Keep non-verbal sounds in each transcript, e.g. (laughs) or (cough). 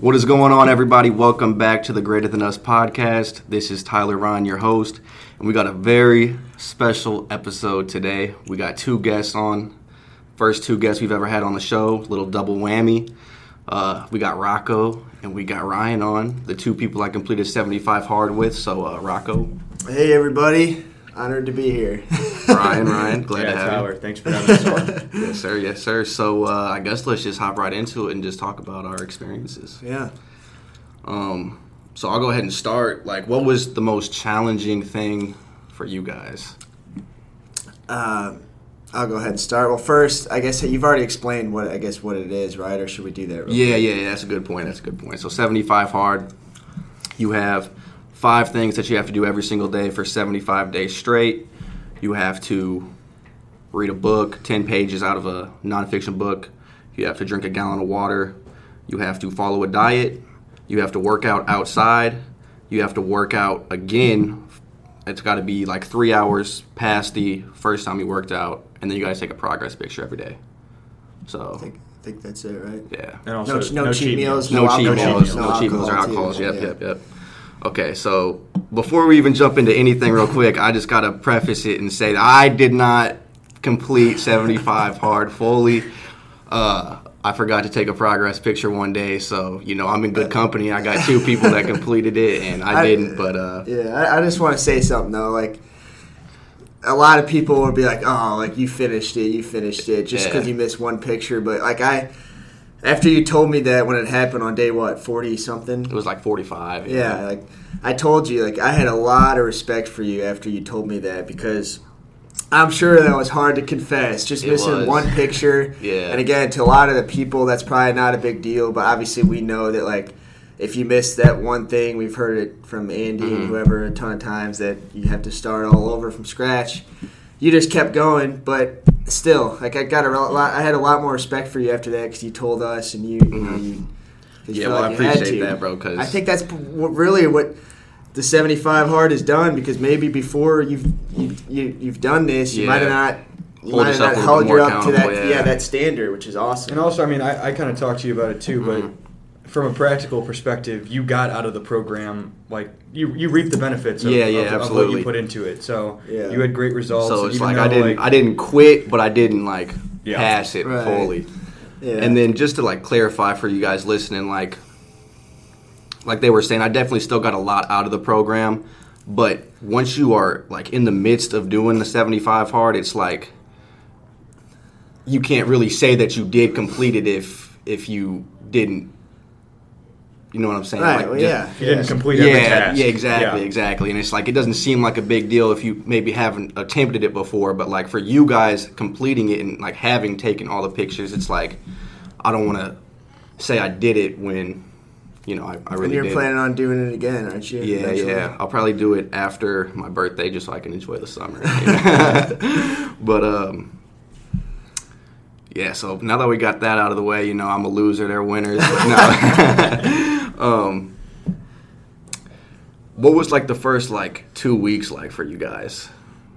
What is going on, everybody? Welcome back to the Greater Than Us podcast. This is Tyler Ryan, your host, and we got a very special episode today. We got two guests on. First two guests we've ever had on the show, little double whammy. Uh, we got Rocco and we got Ryan on, the two people I completed 75 hard with. So, uh, Rocco, Hey everybody, honored to be here. (laughs) Ryan, Ryan, glad yeah, to have Tyler, thanks for having us on. (laughs) Yes, sir. Yes, sir. So, uh, I guess let's just hop right into it and just talk about our experiences. yeah. Um, so I'll go ahead and start. Like, what was the most challenging thing for you guys? Uh, I'll go ahead and start. Well, first, I guess you've already explained what I guess what it is, right? Or should we do that? real Yeah, quick? yeah, yeah. That's a good point. That's a good point. So 75 hard. You have five things that you have to do every single day for 75 days straight. You have to read a book, 10 pages out of a nonfiction book. You have to drink a gallon of water. You have to follow a diet. You have to work out outside. You have to work out again. It's got to be like three hours past the first time you worked out, and then you got to take a progress picture every day. So I think, I think that's it, right? yeah, And also, no, no, cheat meals, no, no, cheat alcohol, meals, no no cheat meals or alcohol, alcohols. too. Yep, Yeah. yep, yep. Okay, so before we even jump into anything real quick, I just gotta preface it and say that I did not complete 75 hard fully. Uh, I forgot to take a progress picture one day, so you know I'm in good company. I got two people that completed it, and I, I- didn't. But uh, Yeah, I, I just want to say something though. Like, a lot of people would be like, "Oh, like you finished it, you finished it," just Yeah. because you missed one picture. But like I, after you told me that when it happened on day what forty something, it was like 45. you Yeah, like I told you, like I had a lot of respect for you after you told me that because I'm sure that was hard to confess. Just It missing was. one picture. (laughs) Yeah. And again, to a lot of the people, that's probably not a big deal. But obviously, we know that like if you miss that one thing, we've heard it from Andy Mhm. and whoever a ton of times that you have to start all over from scratch. You just kept going, but still, like I got a lot. I had a lot more respect for you after that because you told us and you, you know, Mhm. you. 'cause you Yeah, felt well, I like you had appreciate to. bro. Because I think that's really what the 75 hard has done because maybe before you've you, you, you've done this, you Yeah. might have not. You Hold might have not a little held you up to that, yeah. yeah. that standard, which is awesome. And also, I mean, I, I kind of talked to you about it too, Mhm. but from a practical perspective, you got out of the program like you you reaped the benefits of, Yeah, yeah, of, of what absolutely. you put into it. So Yeah. you had great results. so it's like though, I didn't I didn't quit, but I didn't like Yeah. pass it Right. fully. yeah. And then just to like clarify for you guys listening, like like they were saying, I definitely still got a lot out of the program. But once you are like in the midst of doing the 75 hard, it's like you can't really say that you did complete it if if you didn't. You know what I'm saying? right, Like, well, just- yeah, you didn't yeah. complete every yeah, task. yeah, exactly, Yeah. exactly. And it's like it doesn't seem like a big deal if you maybe haven't attempted it before, but like for you guys completing it and like having taken all the pictures, it's like I don't want to say I did it when you know I, I really and you're did. planning on doing it again, aren't you? yeah, eventually? yeah. I'll probably do it after my birthday just so I can enjoy the summer. (laughs) but um, yeah. So now that we got that out of the way, you know I'm a loser. They're winners. But (laughs) no. (laughs) um, what was like the first like two weeks like for you guys?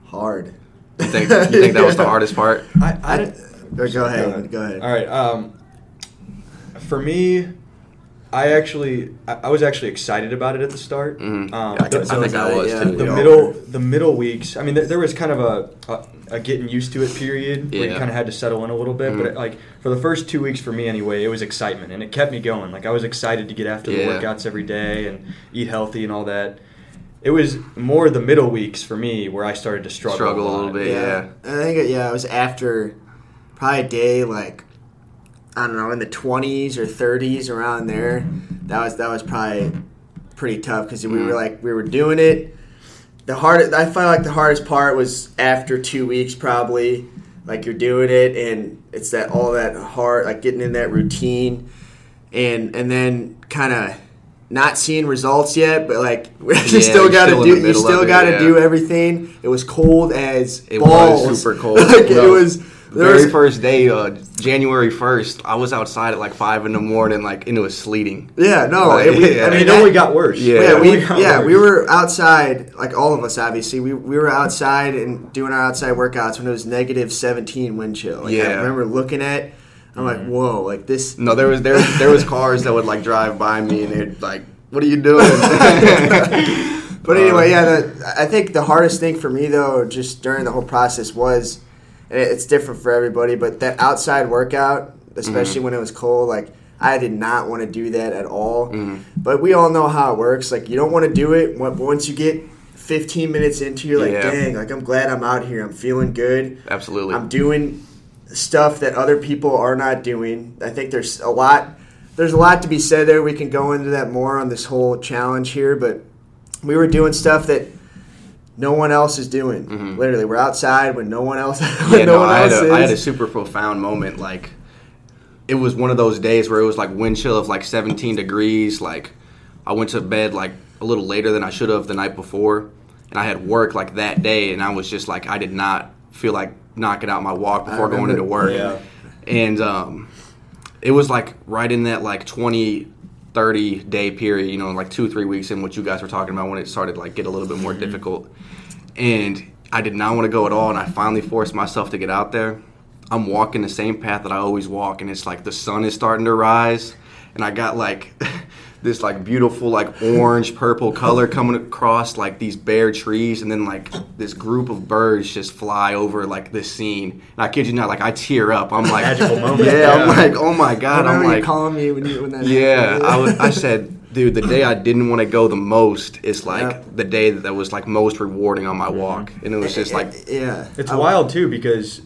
Hard. You think you think that was the hardest part? (laughs) I, I I, didn't, go, go ahead. Go ahead. All right. Um, for me, I actually I, I was actually excited about it at the start. Mhm. Um, I, the, I think I was yeah, too. the middle the middle weeks. I mean, there, there was kind of a, a, a getting used to it period where you kind of had to settle in a little bit. Mhm. But it, like for the first two weeks for me anyway, it was excitement and it kept me going. Like I was excited to get after Yeah. the workouts every day and eat healthy and all that. It was more the middle weeks for me where I started to struggle, Struggle a lot. little bit. Yeah. I think it, yeah, it was after probably a day like I don't know in the 20s or 30s around there. That was that was probably pretty tough because we were like we were doing it. The hard I find like the hardest part was after two weeks probably. Like you're doing it and it's that all that hard like getting in that routine and and then kind of not seeing results yet, but like (laughs) you Yeah, still got to do you still got to yeah. do everything. It was cold as It balls. was super cold. (laughs) like it was very was- first day, uh, January first, I was outside at like five in the morning, like and it was sleeting. Yeah, no, Like, it, we, yeah. I mean it that- only got worse. Yeah. Yeah, we (laughs) yeah worse. we were outside like all of us obviously we, we were outside and doing our outside workouts when it was negative 17 wind chill. Like, I Yeah. remember looking at I'm like, whoa, like this. No, there was there there was cars that would like drive by me and they'd like, "What are you doing?" (laughs) (laughs) But anyway, yeah, the, I think the hardest thing for me though, just during the whole process was, and it- it's different for everybody, but that outside workout, especially Mm-hmm. when it was cold, like I did not want to do that at all. Mm-hmm. But we all know how it works. Like you don't want to do it but once you get 15 minutes into, you're like, Yeah. dang, like I'm glad I'm out here. I'm feeling good. Absolutely. I'm doing stuff that other people are not doing. I think there's a lot there's a lot to be said there. We can go into that more on this whole challenge here, but we were doing stuff that no one else is doing. Literally, we're outside when no one else (laughs) when Mm-hmm. yeah, no, no, one I had, else a, is. I had a super profound moment. Like, it was one of those days where it was like wind chill of like 17 degrees. Like, I went to bed like a little later than I should have the night before, and I had work like that day, and I was just like, I did not feel like knocking out my walk before going into work, Yeah. and um, it was like right in that like 20 30 day period you know like two three weeks in what you guys were talking about when it started like get a little bit more mm-hmm. difficult. And i did not want to go at all and i finally forced myself to get out there. I'm walking the same path that i always walk and it's like the sun is starting to rise and i got like (laughs) this like beautiful like orange purple color coming across like these bare trees and then like this group of birds just fly over like this scene and i kid you not like i tear up i'm like Magical (laughs) moment. yeah, I'm like, oh my god, I I'm like, calling me when you when that yeah. happened. I was, I said, dude, the day I didn't want to go the most is like Yeah. the day that was like most rewarding on my walk, and it was eh, just eh, like, yeah, It's I- wild too because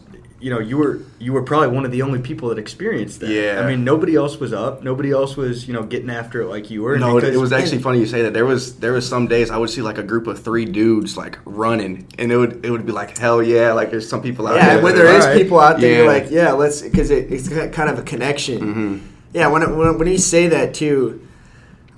you know you were you were probably one of the only people that experienced that. Yeah. I mean nobody else was up. Nobody else was you know getting after it like you were. no, it, because- it was actually funny you say that. There was there was some days I would see like a group of three dudes like running, and it would it would be like hell yeah, like there's some people out Yeah, there. and when there is there are- is Alright. people out there, you're Yeah. like, yeah, let's, because it, it's kind of a connection. Mm-hmm. Yeah, when, it, when when you say that too,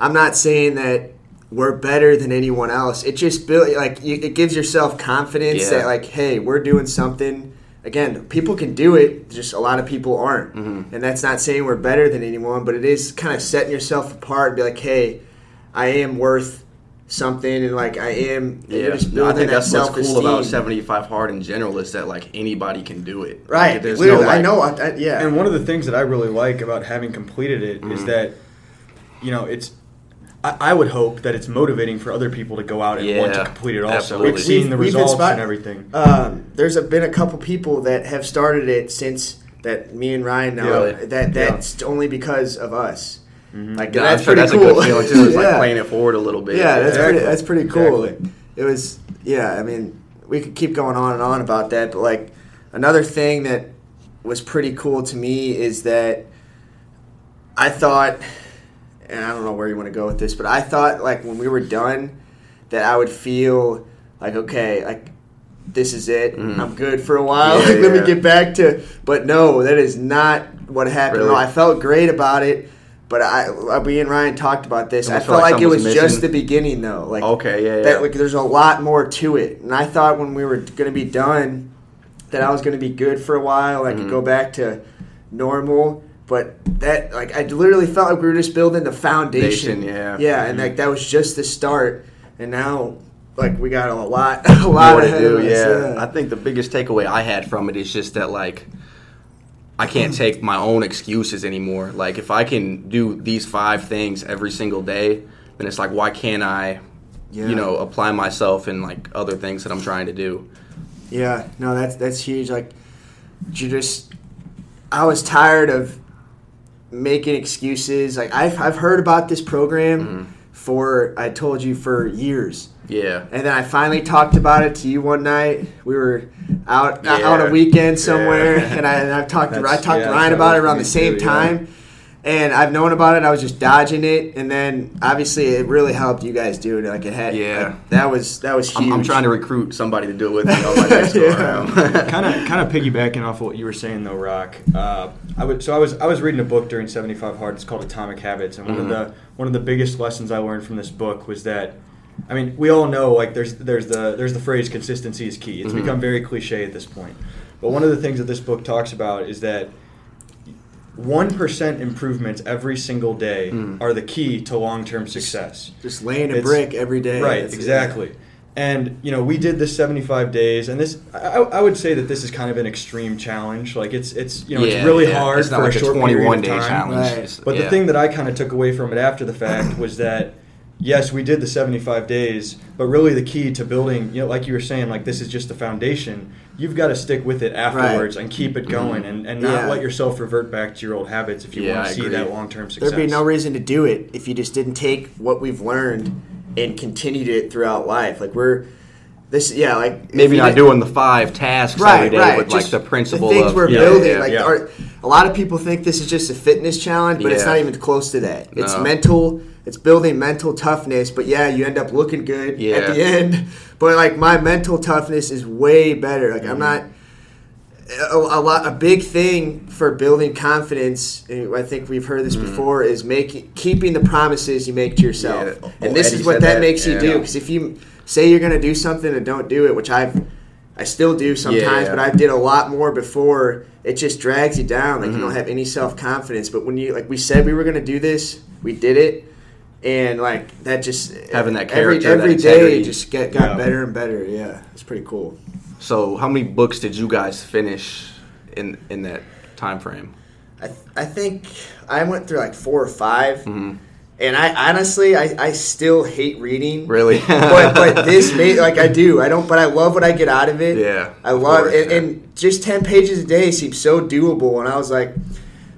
I'm not saying that we're better than anyone else. It just build like you, it gives yourself confidence Yeah. that like, hey, we're doing something. Again, people can do it. Just a lot of people aren't, Mm-hmm. and that's not saying we're better than anyone, but it is kind of setting yourself apart and be like, hey, I am worth something, and like I am. Yeah, you're just No, I think that that's what's self-esteem. cool about 75 hard in general is that like anybody can do it. Right. Like, there's Literally, no, I know. I, I, yeah. And one of the things that I really like about having completed it is Mm-hmm. that, you know, it's. I, I would hope that it's motivating for other people to go out and want to complete it also. absolutely. We've seen the We've- we've results inspired- and everything. um, there's a, been a couple people that have started it since that me and Ryan now. Really? That that's only because of us. Like Yeah, that's I'm pretty that's cool. a good feeling too. It's like (laughs) playing it forward a little bit. yeah, that's Exactly. pretty. That's pretty cool. Exactly. It was. Yeah, I mean, we could keep going on and on about that, but like another thing that was pretty cool to me is that I thought, and I don't know where you want to go with this, but I thought like when we were done, that I would feel like okay, like this is it. Mhm. I'm good for a while. Yeah, like, (laughs) let me get back to. But no, that is not what happened. Really? No, I felt great about it. But I, I, me and Ryan talked about this. I felt like like, it was was just the beginning, though. Like Okay, yeah, yeah. that like there's a lot more to it. And I thought when we were going to be done that I was going to be good for a while. I Mm-hmm. could go back to normal. But that like I literally felt like we were just building the foundation. Foundation, yeah. Yeah, and mm-hmm. like that was just the start. And now like we got a lot (laughs) a lot more to ahead do. of us. Yeah. I think the biggest takeaway I had from it is just that like I can't hmm. take my own excuses anymore. Like if I can do these five things every single day, then it's like why can't I Yeah. you know apply myself in like other things that I'm trying to do. Yeah, no, that's that's huge. Like, you just, I was tired of making excuses. Like, I've I've heard about this program Mm-hmm. for I told you for years, Yeah. and then I finally talked about it to you one night. We were out out Yeah. on a weekend somewhere, Yeah. (laughs) and I and I've talked to I talked yeah, to Ryan about it around the same too, yeah. time. And I've known about it. I was just dodging it, and then obviously it really helped you guys do it. Like it had, Yeah. like, that was that was huge. I'm, I'm trying to recruit somebody to do it with me on my next go around. kind of kind of piggybacking off of what you were saying though, Rock. Uh, I would so I was I was reading a book during 75 Hard. It's called Atomic Habits, and one Mhm. of the one of the biggest lessons I learned from this book was that. I mean, we all know like there's there's the there's the phrase consistency is key. It's Mhm. become very cliche at this point. But one of the things that this book talks about is that one percent improvements every single day Mm. are the key to long term success. just laying a It's- brick every day. Right, That's it. exactly. and you know we did this 75 days and this I, I would say that this is kind of an extreme challenge like it's it's you know Yeah, it's really yeah. hard It's not for like a a short 21 period of day time. challenge. Right. It's- But the thing that I kind of took away from it after the fact was that yes, we did the 75 days, but really the key to building, you know, like you were saying, like this is just the foundation. You've got to stick with it afterwards and keep it going and, and not Yeah. let yourself revert back to your old habits if you Yeah, want I to see agree. that long term success. There'd be no reason to do it if you just didn't take what we've learned and continued it throughout life. Like we're this, yeah, like Maybe not doing the five tasks right, every day, right. but like the principle things of we're Yeah, building. yeah, like yeah. Our, a lot of people think this is just a fitness challenge, but it's not even close to that. It's No. mental. It's building mental toughness. But yeah, you end up looking good at the end. But like my mental toughness is way better. Like Mm-hmm. I'm not. A, a lot, a big thing for building confidence. and I think we've heard this before. Is making keeping the promises you make to yourself, Mm-hmm. Yeah. and Oh, this Eddie is what that, that. makes you Yeah. do. Because if you say you're going to do something and don't do it, which I've, I still do sometimes, Yeah. but I did a lot more before. It just drags you down. Like you Mm-hmm. don't have any self confidence. But when you like we said we were going to do this, we did it, and like that just Having that every character, every that day just get got Yeah. better and better. Yeah, it's pretty cool. So, how many books did you guys finish in in that time frame? I, th- I think I went through like four or 5 Mm-hmm. and I honestly I, I still hate reading. Really? (laughs) but but this (laughs) made like I do I don't but I love what I get out of it. Yeah, I love course, and, yeah. and just ten pages a day seems so doable. And I was like,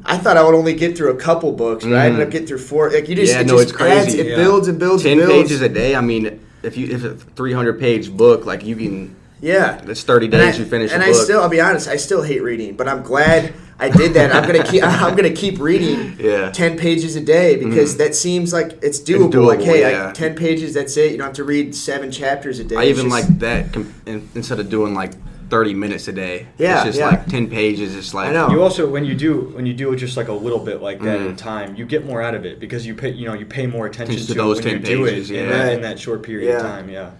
I thought I would only get through a couple books, but I ended up getting through four. Like you just Mm. Yeah, it no, just it's crazy, adds- it yeah. builds and builds Ten and builds. pages a day. I mean, if you if it's a three hundred page book, like you can. Yeah, It's thirty days I- you finish And a I book. still, I'll be honest, I still hate reading, but I'm glad I did that. I'm gonna keep, (laughs) I'm gonna keep reading (laughs) Yeah. Mm. ten pages a day because that seems like it's doable. doable, like, hey, yeah. I, ten pages, that's it. You don't have to read seven chapters a day. I It's even just- like that com- in- instead of doing like thirty minutes a day. Yeah, it's just yeah. like ten pages. It's like I know. You also when you do when you do it just like a little bit like that at a mm. time, you get more out of it because you pay you know you pay more attention To to, those it when 10 you do pages, it in, yeah. that, in that short period of time. Yeah.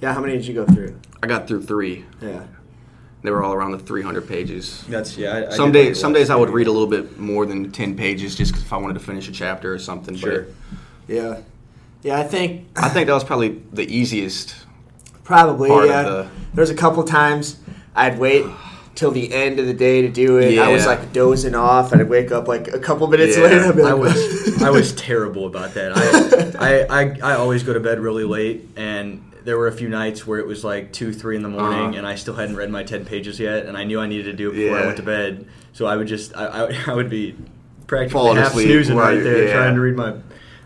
Yeah, how many did you go through? I got through three. Yeah. They were all around the three hundred pages. That's yeah. I, I some did days, some days I would read a little bit more than ten pages, just 'cause if I wanted to finish a chapter or something. Sure. Yeah. Yeah, I think I think that was probably the easiest. probably. Part of yeah. the- There's a couple times I'd wait till the end of the day to do it. I was like dozing off. and I'd wake up like a couple minutes Yeah. later. I'd like, I was (laughs) I was terrible about that. I, (laughs) I, I, I always go to bed really late, and there were a few nights where it was like two, three in the morning, Uh-huh. and I still hadn't read my ten pages yet, and I knew I needed to do it before I went to bed. So I would just I, I, (laughs) I would be practically half asleep snoozing while right there yeah. trying to read my.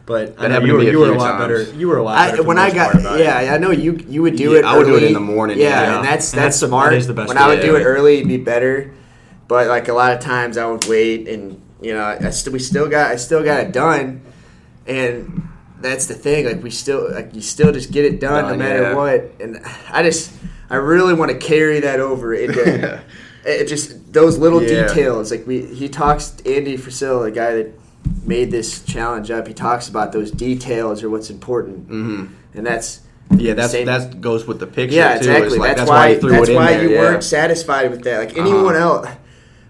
But I That know you were, a you were a lot times. better. You were a lot better. for when I got part about it. yeah, I know you you would do Yeah, it. I would do it in the morning, Yeah, yeah. and that's And that's that's the- smart. that is the best when I would way. do it early, it'd be better. But like a lot of times, I would wait, and you know, I st- we still got I still got it done, and that's the thing. Like we still like you still just get it done, no matter yeah. what. And I just I really want to carry that over into. (laughs) It just those little Yeah. details, like we, he talks Andy Frisella, the guy that made this challenge up. He talks about those details are what's important, hmm and that's Yeah, that's Same- that goes with the picture. yeah, too. exactly. Like, that's, why, why. you threw that's it why there. you yeah. weren't satisfied with that. Like Uh-huh. anyone else,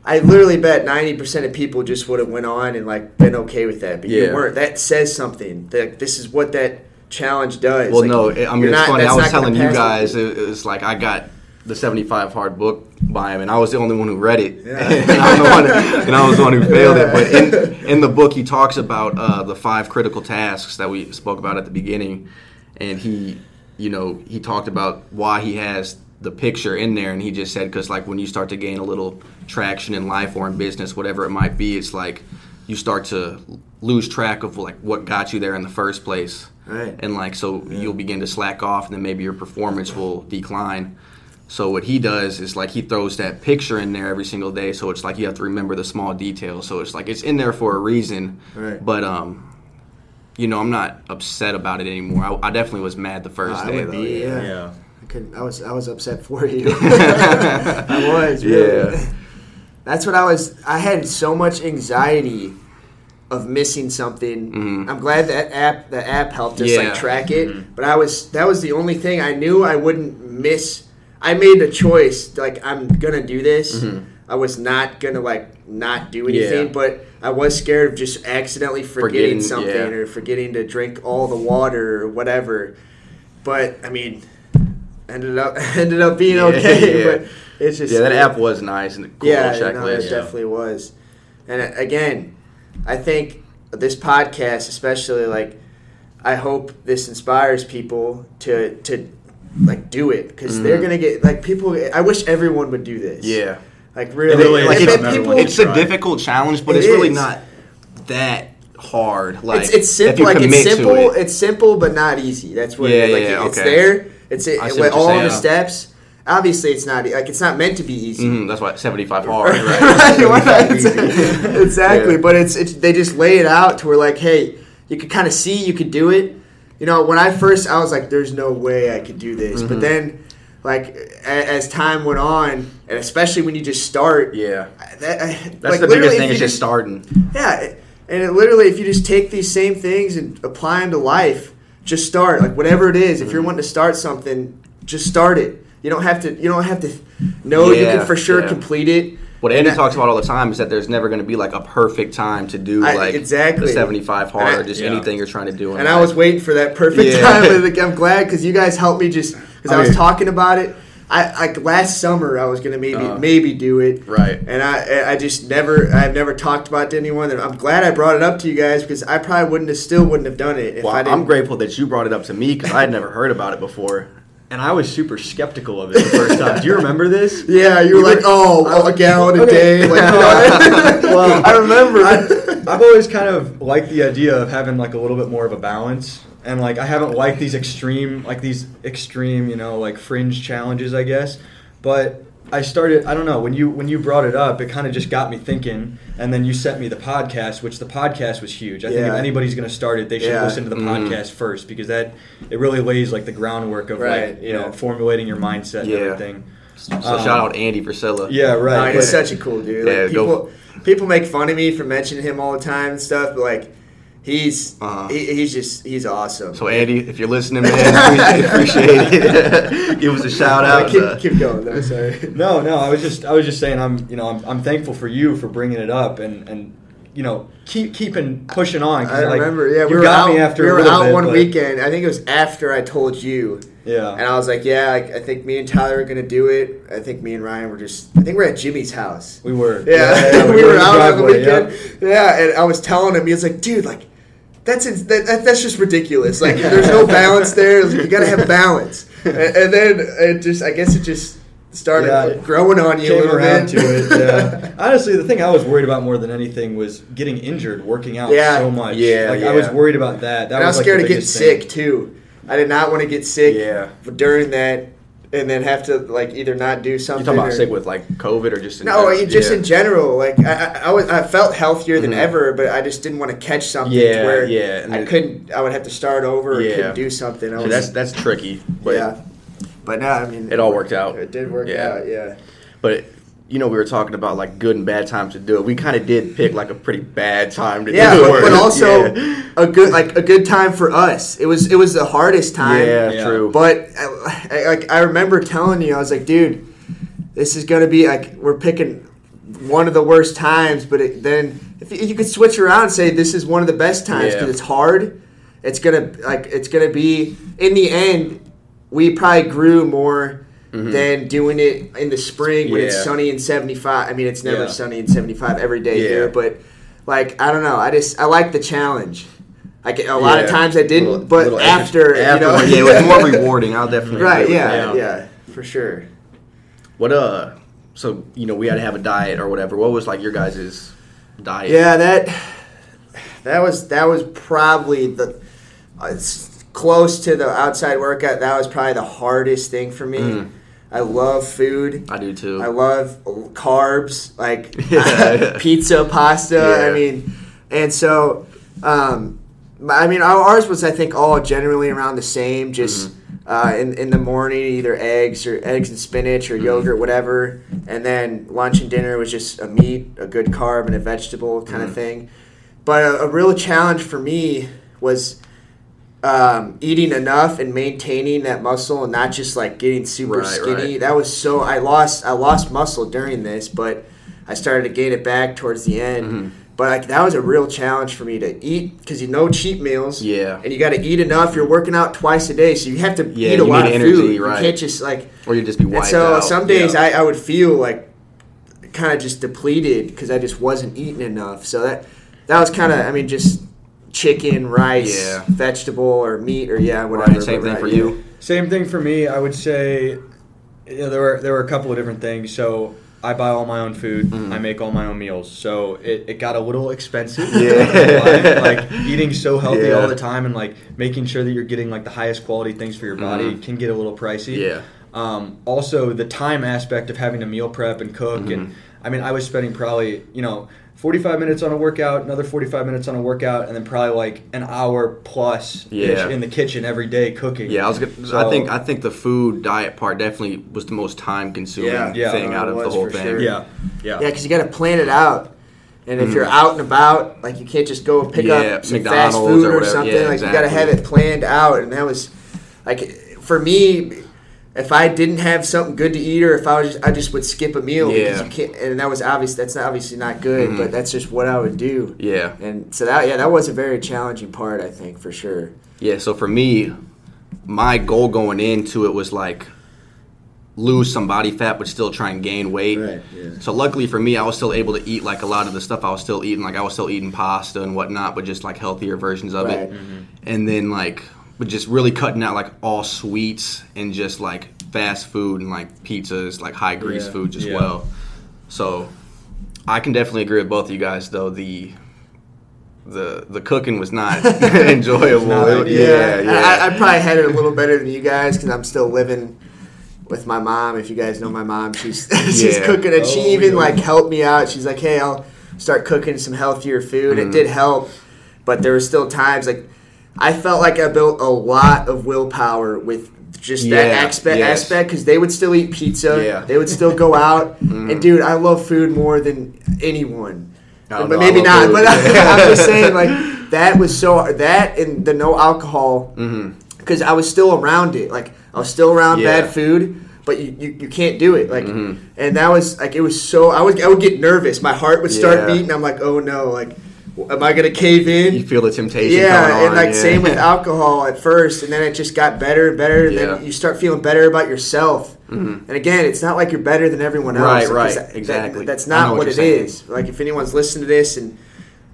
I literally bet ninety percent of people just would have went on and like been okay with that, but Yeah. you weren't. That says something. That this is what that challenge does. Well, Like, no, it- I mean it's not- funny. I was telling you guys, it, it was like I got the seventy-five hard book by him, and I was the only one who read it, Yeah. (laughs) and, one, (laughs) and I was the one who failed it. But in in the book, he talks about uh, the five critical tasks that we spoke about at the beginning, and he, you know, he talked about why he has the picture in there, and he just said because like when you start to gain a little traction in life or in business, whatever it might be, it's like you start to lose track of like what got you there in the first place. Right. and like so you'll begin to slack off and then maybe your performance will decline so what he does is like he throws that picture in there every single day so it's like you have to remember the small details so it's like it's in there for a reason Right. but um you know i'm not upset about it anymore i, I definitely was mad the first I day would though be, yeah. Yeah. I couldn't. I was. I was upset for you. (laughs) (laughs) I was. Really. Yeah. That's what I was. I had so much anxiety of missing something. Mhm. I'm glad that app. The app helped us Yeah. like track it. But I was. That was the only thing I knew I wouldn't miss. I made the choice. Like I'm gonna do this. Mhm. I was not gonna like not do anything. Yeah. But I was scared of just accidentally forgetting, Forgetting, something yeah. or forgetting to drink all the water or whatever. But I mean, ended up (laughs) ended up being Yeah, okay. yeah. But it's just yeah, that app was nice and a cool yeah, little no, it checklist. definitely was. And uh, again, I think this podcast, especially like, I hope this inspires people to to like do it because they're Mhm. gonna get like people. I wish everyone would do this. yeah. like really, really like, is if something people, It's a difficult challenge, but It it's really is. not that hard. Like it's it's simple. Like it's simple. it. It's simple, but not easy. That's what. Yeah, it, like, yeah, It's okay. there. It's it, I see with all the saying. steps. Obviously, it's not like it's not meant to be easy. Mhm, that's why 75 hard. Right, Right. (laughs) right, Easy. (laughs) exactly. Yeah. But it's, it's they just lay it out to where like, hey, you could kind of see you could do it. You know, when I first, I was like, "There's no way I could do this." But Mhm. then, like, a, as time went on, and especially when you just start, Yeah. that, I, That's like, the biggest thing is just starting. yeah, and it literally, if you just take these same things and apply them to life, just start. Like whatever it is, if Mm-hmm. you're wanting to start something, just start it. You don't have to. You don't have to know you can for sure yeah. complete it. What And Andy that- talks about all the time is that there's never going to be like a perfect time to do I- like exactly. 75 hard I- or just Yeah. anything you're trying to do. in And I was waiting for that perfect Yeah. time. And like, I'm glad because you guys helped me just because I, I was talking about it. I like last summer I was gonna maybe Uh-huh. maybe do it. Right. And I I just never I've never talked about it to anyone. And I'm glad I brought it up to you guys because I probably wouldn't have still wouldn't have done it if Well, I didn't. I'm grateful that you brought it up to me because I had never heard about it before. And I was super skeptical of it the first time. Do you remember this? (laughs) Yeah, you were You like, were- oh, oh, a gallon a Okay. day. Like. (laughs) Well, (laughs) I remember. I, I've always kind of liked the idea of having like a little bit more of a balance, and like I haven't liked these extreme, like these extreme, you know, like fringe challenges, I guess. But I started, I don't know, when you when you brought it up, it kind of just got me thinking, and then you sent me the podcast, which the podcast was huge. I think if anybody's going to start it, they should Yeah. listen to the Mhm. podcast first because that it really lays like the groundwork of Right, like you yeah. know formulating your mindset and everything. So Um, shout out Andy Frisella. Yeah, No, right. he's but- such a cool dude. Yeah, Like, go- people, people make fun of me for mentioning him all the time and stuff, but like, he's Uh-huh. he, he's just he's awesome. So Andy, if you're listening, man, we appreciate it. (laughs) Give us a shout Uh, out. keep, Uh, keep going though. Sorry. (laughs) No, no, I was just I was just saying I'm you know I'm, I'm thankful for you for bringing it up and and you know keep keeping pushing on. I like, remember. Yeah, we were got out. me after we were out bit, one but- weekend. I think it was after I told you, Yeah, and I was like, "Yeah, I, I think me and Tyler are gonna do it." I think me and Ryan were just. I think we're at Jimmy's house. we were. Yeah, (laughs) we, were were in the out on the weekend. yeah. Yeah. and I was telling him, he was like, "Dude, like." That's ins- that, that, that's just ridiculous. Like, (laughs) there's no balance there. You gotta have balance. And, and then it just, I guess, it just started Yeah. growing on you a Came little around bit. to it. Yeah. (laughs) Honestly, the thing I was worried about more than anything was getting injured working out Yeah. so much. Yeah, like I was worried about that. That and I was scared the of getting biggest thing. sick too. I did not want to get sick Yeah. during that, and then have to like either not do something. you talking about or- sick with like COVID or just in No, general? just Yeah. in general. Like I, I, I was, I felt healthier than Mhm. ever, but I just didn't want to catch something Yeah, where yeah, and I then- couldn't. I would have to start over or Yeah. couldn't do something. I So was, that's that's tricky, but yeah. But no, I mean, it all worked out. It did work Yeah. out. Yeah. But you know, we were talking about like good and bad times to do it. We kind of did pick like a pretty bad time to Yeah, do but, it. but also (laughs) yeah, a good like a good time for us. It was it was the hardest time. yeah, Yeah. true. But I, I, like I remember telling you, I was like, dude, this is gonna be like we're picking one of the worst times. But it, then if you, you could switch around and say this is one of the best times Yeah. because it's hard. It's gonna like it's gonna be in the end. We probably grew more than doing it in the spring when it's Mm-hmm. Sunny and seventy five. I mean, it's never Yeah. sunny and seventy five every day Yeah. here, but like I don't know. I just I like the challenge. Like a lot of times I didn't, Little- but little after, after, you know, yeah, it was more (laughs) rewarding. I'll definitely Right? agree with Yeah, that. yeah, for sure. What uh? So you know, we had to have a diet or whatever. What was like your guys' diet? Yeah, that that was that was probably the uh, it's close to the outside workout. That was probably the hardest thing for me. Mm. I love food. I do too. I love carbs, like (laughs) Yeah. (laughs) pizza, pasta. Yeah. I mean, and so, um, I mean, ours was I think all generally around the same. Just Mm-hmm. uh, in in the morning, either eggs or eggs and spinach Mm-hmm. or yogurt, whatever, and then lunch and dinner was just a meat, a good carb, and a vegetable kind Mhm. of thing. But a, a real challenge for me was. Um, eating enough and maintaining that muscle and not just like getting super Right, skinny right. that was so I lost I lost muscle during this, but I started to gain it back towards the end. Mhm. But like that was a real challenge for me to eat because you know cheat meals. Yeah. And you got to eat enough. You're working out twice a day, so you have to Yeah, eat a lot of energy, food. right. You can't just like. or you'd just be And wiped so out. some days Yeah. I, I would feel like kind of just depleted because I just wasn't eating enough. So that that was kind of I mean just chicken, rice, Yeah. vegetable or meat or yeah whatever. Right, same thing for yeah. you. Same thing for me. I would say yeah, there were there were a couple of different things. So I buy all my own food. Mhm. I make all my own meals. So it, it got a little expensive. Yeah. (laughs) like eating so healthy Yeah. all the time and like making sure that you're getting like the highest quality things for your body Mhm. can get a little pricey. Yeah. Um, also, the time aspect of having to meal prep and cook, Mhm. and I mean, I was spending probably you know 45 minutes on a workout, another 45 minutes on a workout, and then probably like an hour plus Yeah. in the kitchen every day cooking. Yeah, I was. Gonna, So- I think I think the food diet part definitely was the most time consuming Yeah. Yeah. thing out of the whole thing. sure. Yeah, yeah, Yeah, because you got to plan it out. And if Mhm. you're out and about, like you can't just go and pick Yeah, up some McDonald's fast food or or, something. Yeah, like you got to have it planned out. And that was like for me, if I didn't have something good to eat, or if I was, just, I just would skip a meal because Yeah. you can't. And that was obvious. That's obviously not good, Mhm. but that's just what I would do. Yeah, And so that yeah, that was a very challenging part. I think for sure. yeah. So for me, my goal going into it was like lose some body fat, but still try and gain weight. Right, yeah. So luckily for me, I was still able to eat like a lot of the stuff I was still eating. Like I was still eating pasta and whatnot, but just like healthier versions of Right. it. And then like, but just really cutting out like all sweets and just like fast food and like pizzas, like high grease Yeah. foods as Yeah. well. So I can definitely agree with both of you guys though. The the the cooking was not (laughs) (laughs) enjoyable. Not It- ideal. yeah, yeah. I, I probably had it a little better than you guys because I'm still living with my mom. If you guys know my mom, she's (laughs) she's Yeah. cooking and she Oh, even yeah. like helped me out. She's like, "Hey, I'll start cooking some healthier food." Mhm. It did help, but there were still times like I felt like I built a lot of willpower with just that Yeah, aspect yes. aspect because they would still eat pizza. Yeah. They would still go out. Mhm. (laughs) And dude, I love food more than anyone. But maybe not. food. But I'm just (laughs) saying, like that was so that and the no alcohol because I was still around it. Like I was still around Yeah. bad food, but you, you, you can't do it. Like, Mhm. and that was like it was so I would I would get nervous. My heart would start beating. I'm like, oh no, like am I gonna cave in? You feel the temptation. yeah, coming on, and like yeah. same with (laughs) alcohol at first, and then it just got better and better. And Yeah. then you start feeling better about yourself. Mhm. And again, it's not like you're better than everyone else. Right, right, that- that- exactly. that's not what what, it saying. is. Like if anyone's listening to this, and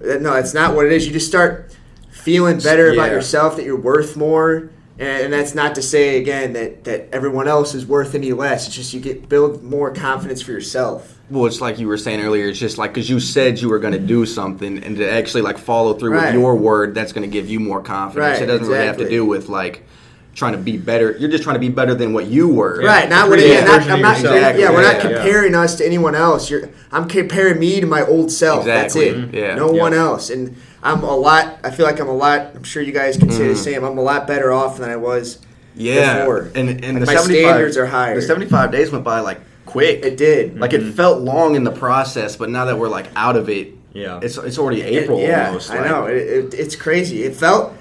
no, that's not what it is. You just start feeling better about yourself, that you're worth more. And, that's not to say again that, that everyone else is worth any less. It's just you get build more confidence for yourself. Well, it's like you were saying earlier. It's just like because you said you were going to do something, and to actually like follow through Right. with your word, that's going to give you more confidence. Right, it doesn't really have to do with like trying to be better. You're just trying to be better than what you were. Right, not what Pretty it is. Not, I'm not. Exactly, Yeah, we're not yeah, yeah. comparing us to anyone else. You're, I'm comparing me to my old self. Exactly, That's it. yeah. no Yeah. one else. And I'm a lot. I feel like I'm a lot. I'm sure you guys can say the Mhm. same. I'm a lot better off than I was. yeah. Before. And and Like, the my 75 standards are higher. The 75 days went by like quick. It did. Like it felt long in the process, but now that we're like out of it, Yeah. it's it's already It- April yeah, almost. I like- know. It, it, it's crazy. It felt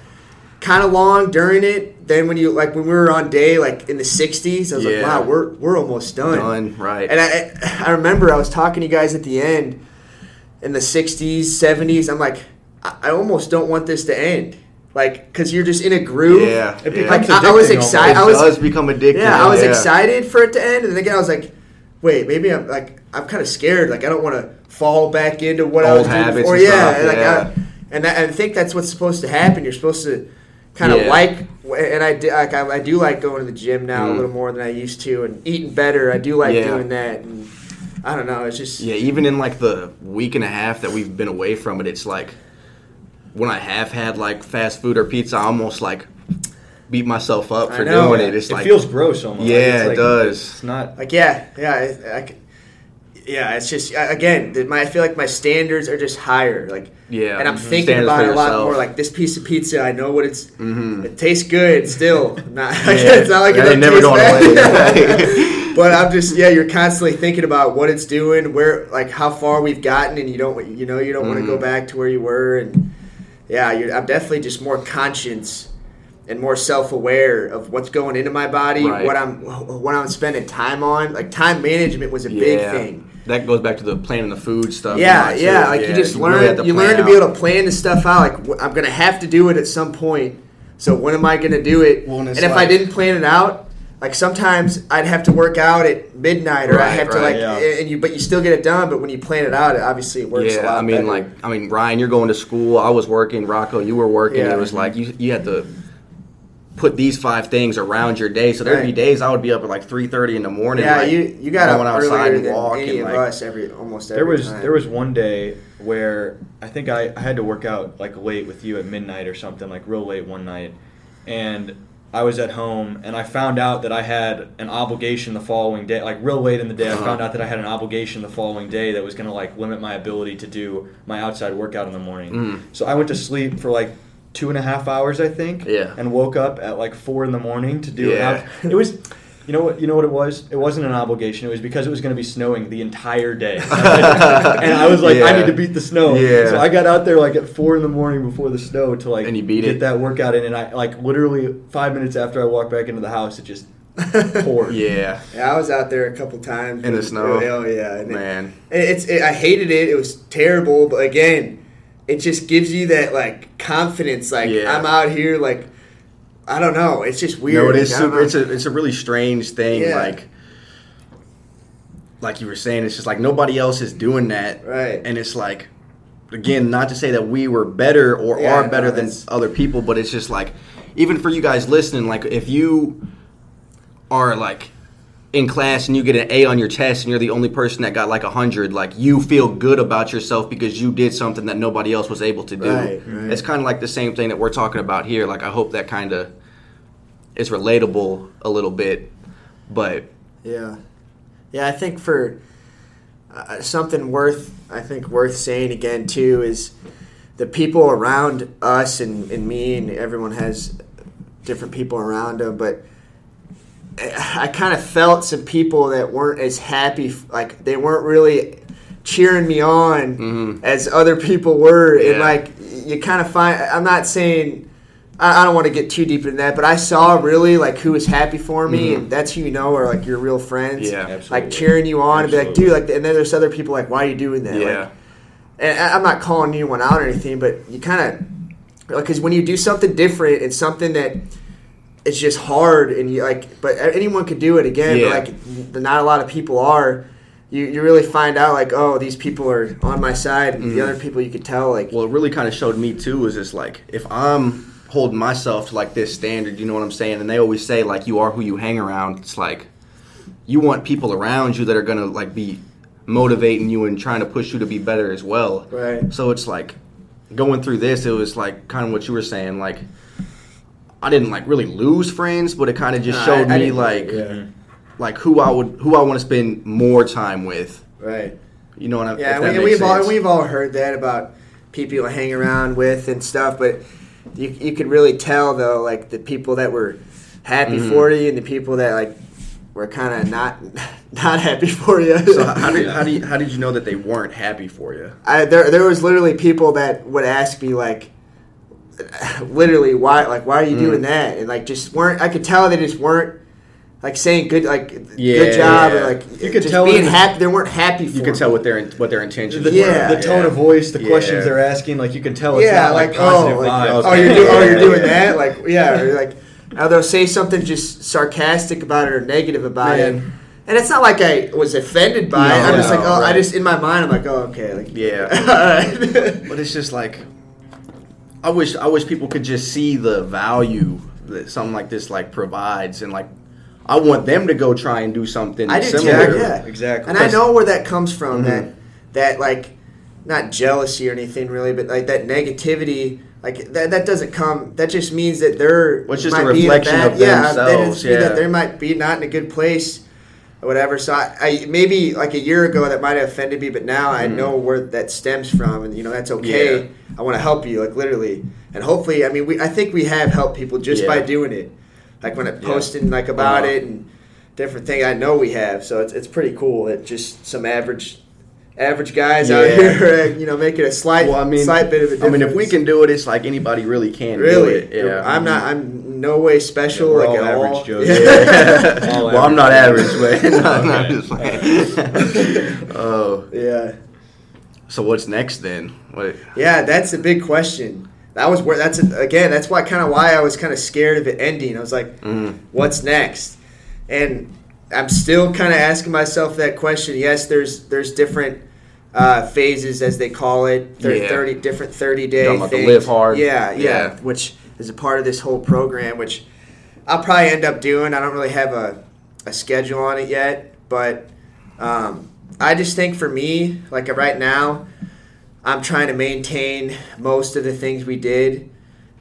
kind of long during it. Then when you like when we were on day like in the 60s, I was like, wow, we're we're almost done. Done right. And I, I remember I was talking to you guys at the end in the 60s, 70s. I'm like, I, I almost don't want this to end. Like, because you're just in a groove. Yeah, It yeah. Like, I, I was excited. I was, does become addictive. yeah, I was excited for it to end. And then again, I was like, wait, maybe I'm like, I'm kind of scared. Like, I don't want to fall back into what I Old was doing habits before. and yeah. stuff, and like, yeah. I, and that, I think that's what's supposed to happen. You're supposed to kind of Yeah. like, and I, do- like, I, I do like going to the gym now a Mm. little more than I used to, and eating better. I do like Yeah. doing that. And I don't know. It's just Yeah, even in like the week and a half that we've been away from it, it's like when I have had like fast food or pizza, I almost like beat myself up for know. doing it. It's it like feels gross almost. Yeah, It's it does. It's not. like yeah, yeah. I, I c- yeah, it's just again, my I feel like my standards are just higher. Like Yeah, and I'm mhm. thinking Standards about it a lot yourself. more. Like this piece of pizza, I know what it's. Mhm. It tastes good still. (laughs) Not (laughs) Yeah. it's not like That it never going away. (laughs) but I'm just yeah, you're constantly thinking about what it's doing, where like how far we've gotten, and you don't you know you don't want to go back to where you were, and yeah, you're, I'm definitely just more conscious and more self-aware of what's going into my body, Right. what I'm what I'm spending time on. Like time management was a big thing. That goes back to the planning the food stuff. a Yeah, lot, yeah. Like you just really learn, have to you plan learn to be able to plan the stuff out. Like wh- I'm gonna have to do it at some point. So when am I gonna do it? Well, and and it's if I didn't plan it out, like sometimes I'd have to work out at midnight, or I Right, have to right, like, yeah. and you, but you still get it done. But when you plan it out, it, obviously it works. a Yeah, lot I mean, better. like, I mean, Ryan, you're going to school. I was working. Rocco, you were working. Yeah. It was like you, you had to put these five things around your day. So there'd be days I would be up at like three thirty in the morning. yeah, like, you you got going up outside and than walking. any of like, us every almost every There was time. there was one day where I think I, I had to work out like late with you at midnight or something, like real late one night, and I was at home and I found out that I had an obligation the following day, like real late in the day. I Uh-huh. found out that I had an obligation the following day that was gonna like limit my ability to do my outside workout in the morning. Mm. So I went to sleep for like two and a half hours, I think, Yeah. and woke up at like four in the morning to do Yeah. it. It was. You know what? You know what it was? It wasn't an obligation. It was because it was going to be snowing the entire day, (laughs) and I was like, I need to beat the snow. Yeah. So I got out there like at four in the morning before the snow to like And you beat get it? that workout in, and I like literally five minutes after I walked back into the house, it just (laughs) poured. Yeah, Yeah, I was out there a couple times In the snow? Oh yeah, and man. It- It's it, I hated it. It was terrible, but again, it just gives you that like confidence. Like Yeah. I'm out here, like I don't know. It's just weird. No, it is Like, super. It's a it's a really strange thing. Yeah. Like, like you were saying, it's just like nobody else is doing that, Right. And it's like, again, not to say that we were better or Yeah, are no, better than other people, but it's just like, even for you guys listening, like if you are like in class and you get an A on your test and you're the only person that got like a hundred, like you feel good about yourself because you did something that nobody else was able to do. Right, right. It's kind of like the same thing that we're talking about here. Like I hope that kind of is relatable a little bit, but Yeah, yeah. I think for uh, something worth, I think worth saying again too is the people around us and, and me and everyone has different people around them, but I, I kind of felt some people that weren't as happy, like they weren't really cheering me on Mhm. as other people were, and like you kind of find. I'm not saying. I I don't want to get too deep in that, but I saw really like who was happy for me, Mhm. and that's who you know are like your real friends. Yeah. Absolutely. like cheering you on and be like, Absolutely. dude, like, and then there's other people like, why are you doing that? yeah, Like, and I- I'm not calling anyone out or anything, but you kind of because when you do something different and something that it's just hard and you like, but anyone could do it again. Yeah. But like, not a lot of people are. You, you really find out like, oh, these people are on my side, and the Mhm. other people you could tell like, Well, it really kind of showed me too. Is just like if I'm holding myself to like this standard, you know what I'm saying? And they always say like you are who you hang around. It's like you want people around you that are gonna like be motivating you and trying to push you to be better as well. Right. So it's like going through this. It was like kind of what you were saying. Like I didn't like really lose friends, but it kind of just showed I- I me like either, like who I would who I want to spend more time with. right. You know what I Yeah, we, we've all we've all heard that about people you hang around with and stuff, but you you could really tell though, like the people that were happy Mhm. for you and the people that like were kind of not (laughs) not happy for you. So how (laughs) did how, do you, how did you know that they weren't happy for you? I, there there was literally people that would ask me like, literally why like why are you Mm. doing that and like just weren't I could tell they just weren't. Like saying good, like Yeah, good job, yeah. or like You could just tell being in- happy. They weren't happy. For You can me. tell what their what their intentions The, were. Yeah. the tone of voice, the Yeah. questions they're asking, like you can tell it's yeah, not like, like, positive oh, like, oh, you're, do- oh, you're doing that, like, yeah, or like, oh, they'll say something just sarcastic about it or negative about it, and it's not like I was offended by it. I'm just like, no, oh, I just in my mind, I'm like, oh, okay, like, Yeah. (laughs) all right. But it's just like I wish I wish people could just see the value that something like this like provides and like I want them to go try and do something I do too, similar. yeah, Exactly. And I know where that comes from. Mhm. That that like not jealousy or anything really, but like that negativity. Like that, that doesn't come. That just means that they're Well, it's just a might be reflection bad- of yeah, themselves, That yeah. that they might be not in a good place or whatever. So I, I maybe like a year ago that might have offended me, but now I Mhm. know where that stems from, and you know that's okay. Yeah. I want to help you, like literally, and hopefully, I mean, we I think we have helped people just Yeah. by doing it, like when it Yeah. like about Uh-huh. it and different thing. I know we have, so it's it's pretty cool that just some average average guys out here, (laughs) you know, making a slight Well, I mean, slight bit of a I difference. mean, if we can do it, it's like anybody really can. really, do it. Yeah, I'm not. I'm no way special. Yeah, we're like all at average all. Joes. (laughs) Yeah. All well, I'm not average, average. man. (laughs) No, no, Okay. I'm just playing. (laughs) oh, yeah. so what's next then? What? Yeah, that's a big question. That was where that's again. That's why kind of why I was kind of scared of it ending. I was like, Mm, what's next? And I'm still kind of asking myself that question. Yes, there's there's different uh, phases as they call it. Thir- Yeah. Thirty different thirty day Talking about the things. live hard. Yeah, yeah, Yeah. Which is a part of this whole program, which I'll probably end up doing. I don't really have a, a schedule on it yet, but um, I just think for me, like right now, I'm trying to maintain most of the things we did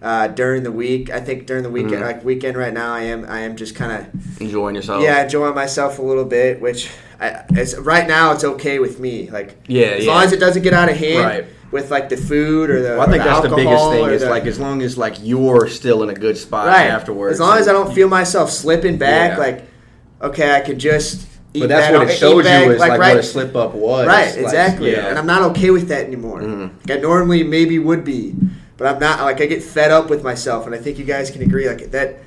uh, during the week. I think during the weekend, Mhm. like weekend right now, I am I am just kind of enjoying yourself. yeah enjoying myself a little bit. Which I, it's, right now it's okay with me. Like Yeah, as yeah. long as it doesn't get out of hand Right. With like the food or the. Well, I think that's the biggest thing is the- like as long as like you're still in a good spot right afterwards. As long as I don't feel myself slipping back, Yeah. like okay, I can just. Eat But that's back- what it back, you is like, right, what a slip up was. Right, Like, exactly. yeah. And I'm not okay with that anymore. Mhm. Like I normally maybe would be, but I'm not. Like I get fed up with myself, and I think you guys can agree. Like that,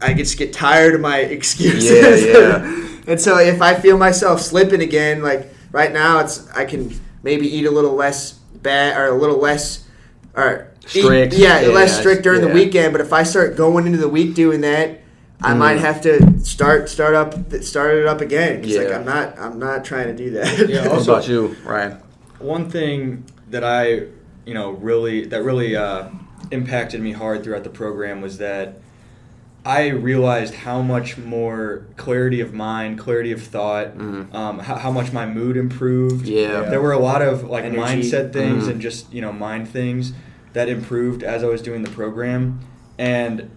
I just get tired of my (laughs) excuses. Yeah, yeah. (laughs) and so if I feel myself slipping again, like right now, it's I can maybe eat a little less bad or a little less or eat- yeah, Yeah, less strict during the weekend. But if I start going into the week doing that. I Mm. might have to start start up start it up again. 'cause, like Yeah. I'm not I'm not trying to do that. Yeah, What also- about you, Ryan? One thing that I, you know, really that really uh, impacted me hard throughout the program was that I realized how much more clarity of mind, clarity of thought, Mhm. um, how, how much my mood improved. Yeah. There were a lot of like Energy. mindset things Mhm. and just you know mind things that improved as I was doing the program, and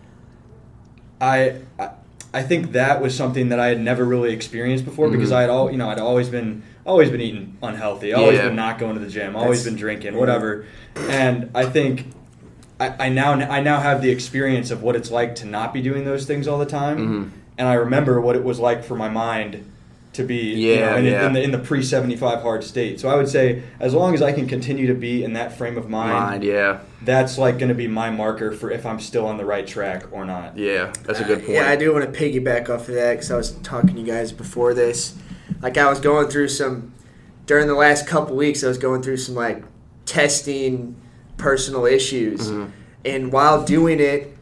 I. I I think that was something that I had never really experienced before because Mhm. I had all you know I'd always been always been eating unhealthy, always Yeah. been not going to the gym, always That's- been drinking, yeah. whatever. And I think I, I now I now have the experience of what it's like to not be doing those things all the time, Mhm. and I remember what it was like for my mind to be you Yeah, know, in, yeah. in the in the pre seventy five hard state. So I would say as long as I can continue to be in that frame of mind, Mind, yeah, that's like going to be my marker for if I'm still on the right track or not. yeah. That's a good point. Yeah, I do want to piggyback off of that because I was talking to you guys before this. Like I was going through some during the last couple weeks. I was going through some like testing personal issues, Mhm. and while doing it,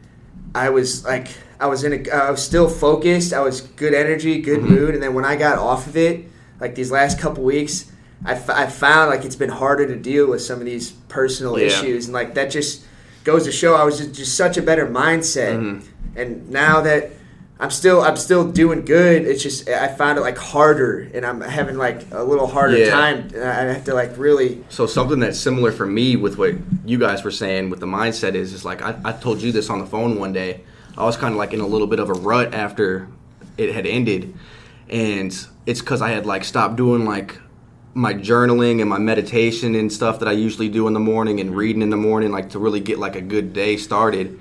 I was like I was in a I was still focused. I was good energy, good Mhm. mood, and then when I got off of it, like these last couple weeks. I, f- I found like it's been harder to deal with some of these personal Yeah. issues, and like that just goes to show I was just, just such a better mindset Mhm. and now that I'm still I'm still doing good, it's just I found it like harder, and I'm having like a little harder Yeah. time. I have to like really So something that's similar for me with what you guys were saying with the mindset is is like I, I told you this on the phone one day. I was kind of like in a little bit of a rut after it had ended, and it's because I had like stopped doing like my journaling and my meditation and stuff that I usually do in the morning and reading in the morning, like to really get like a good day started.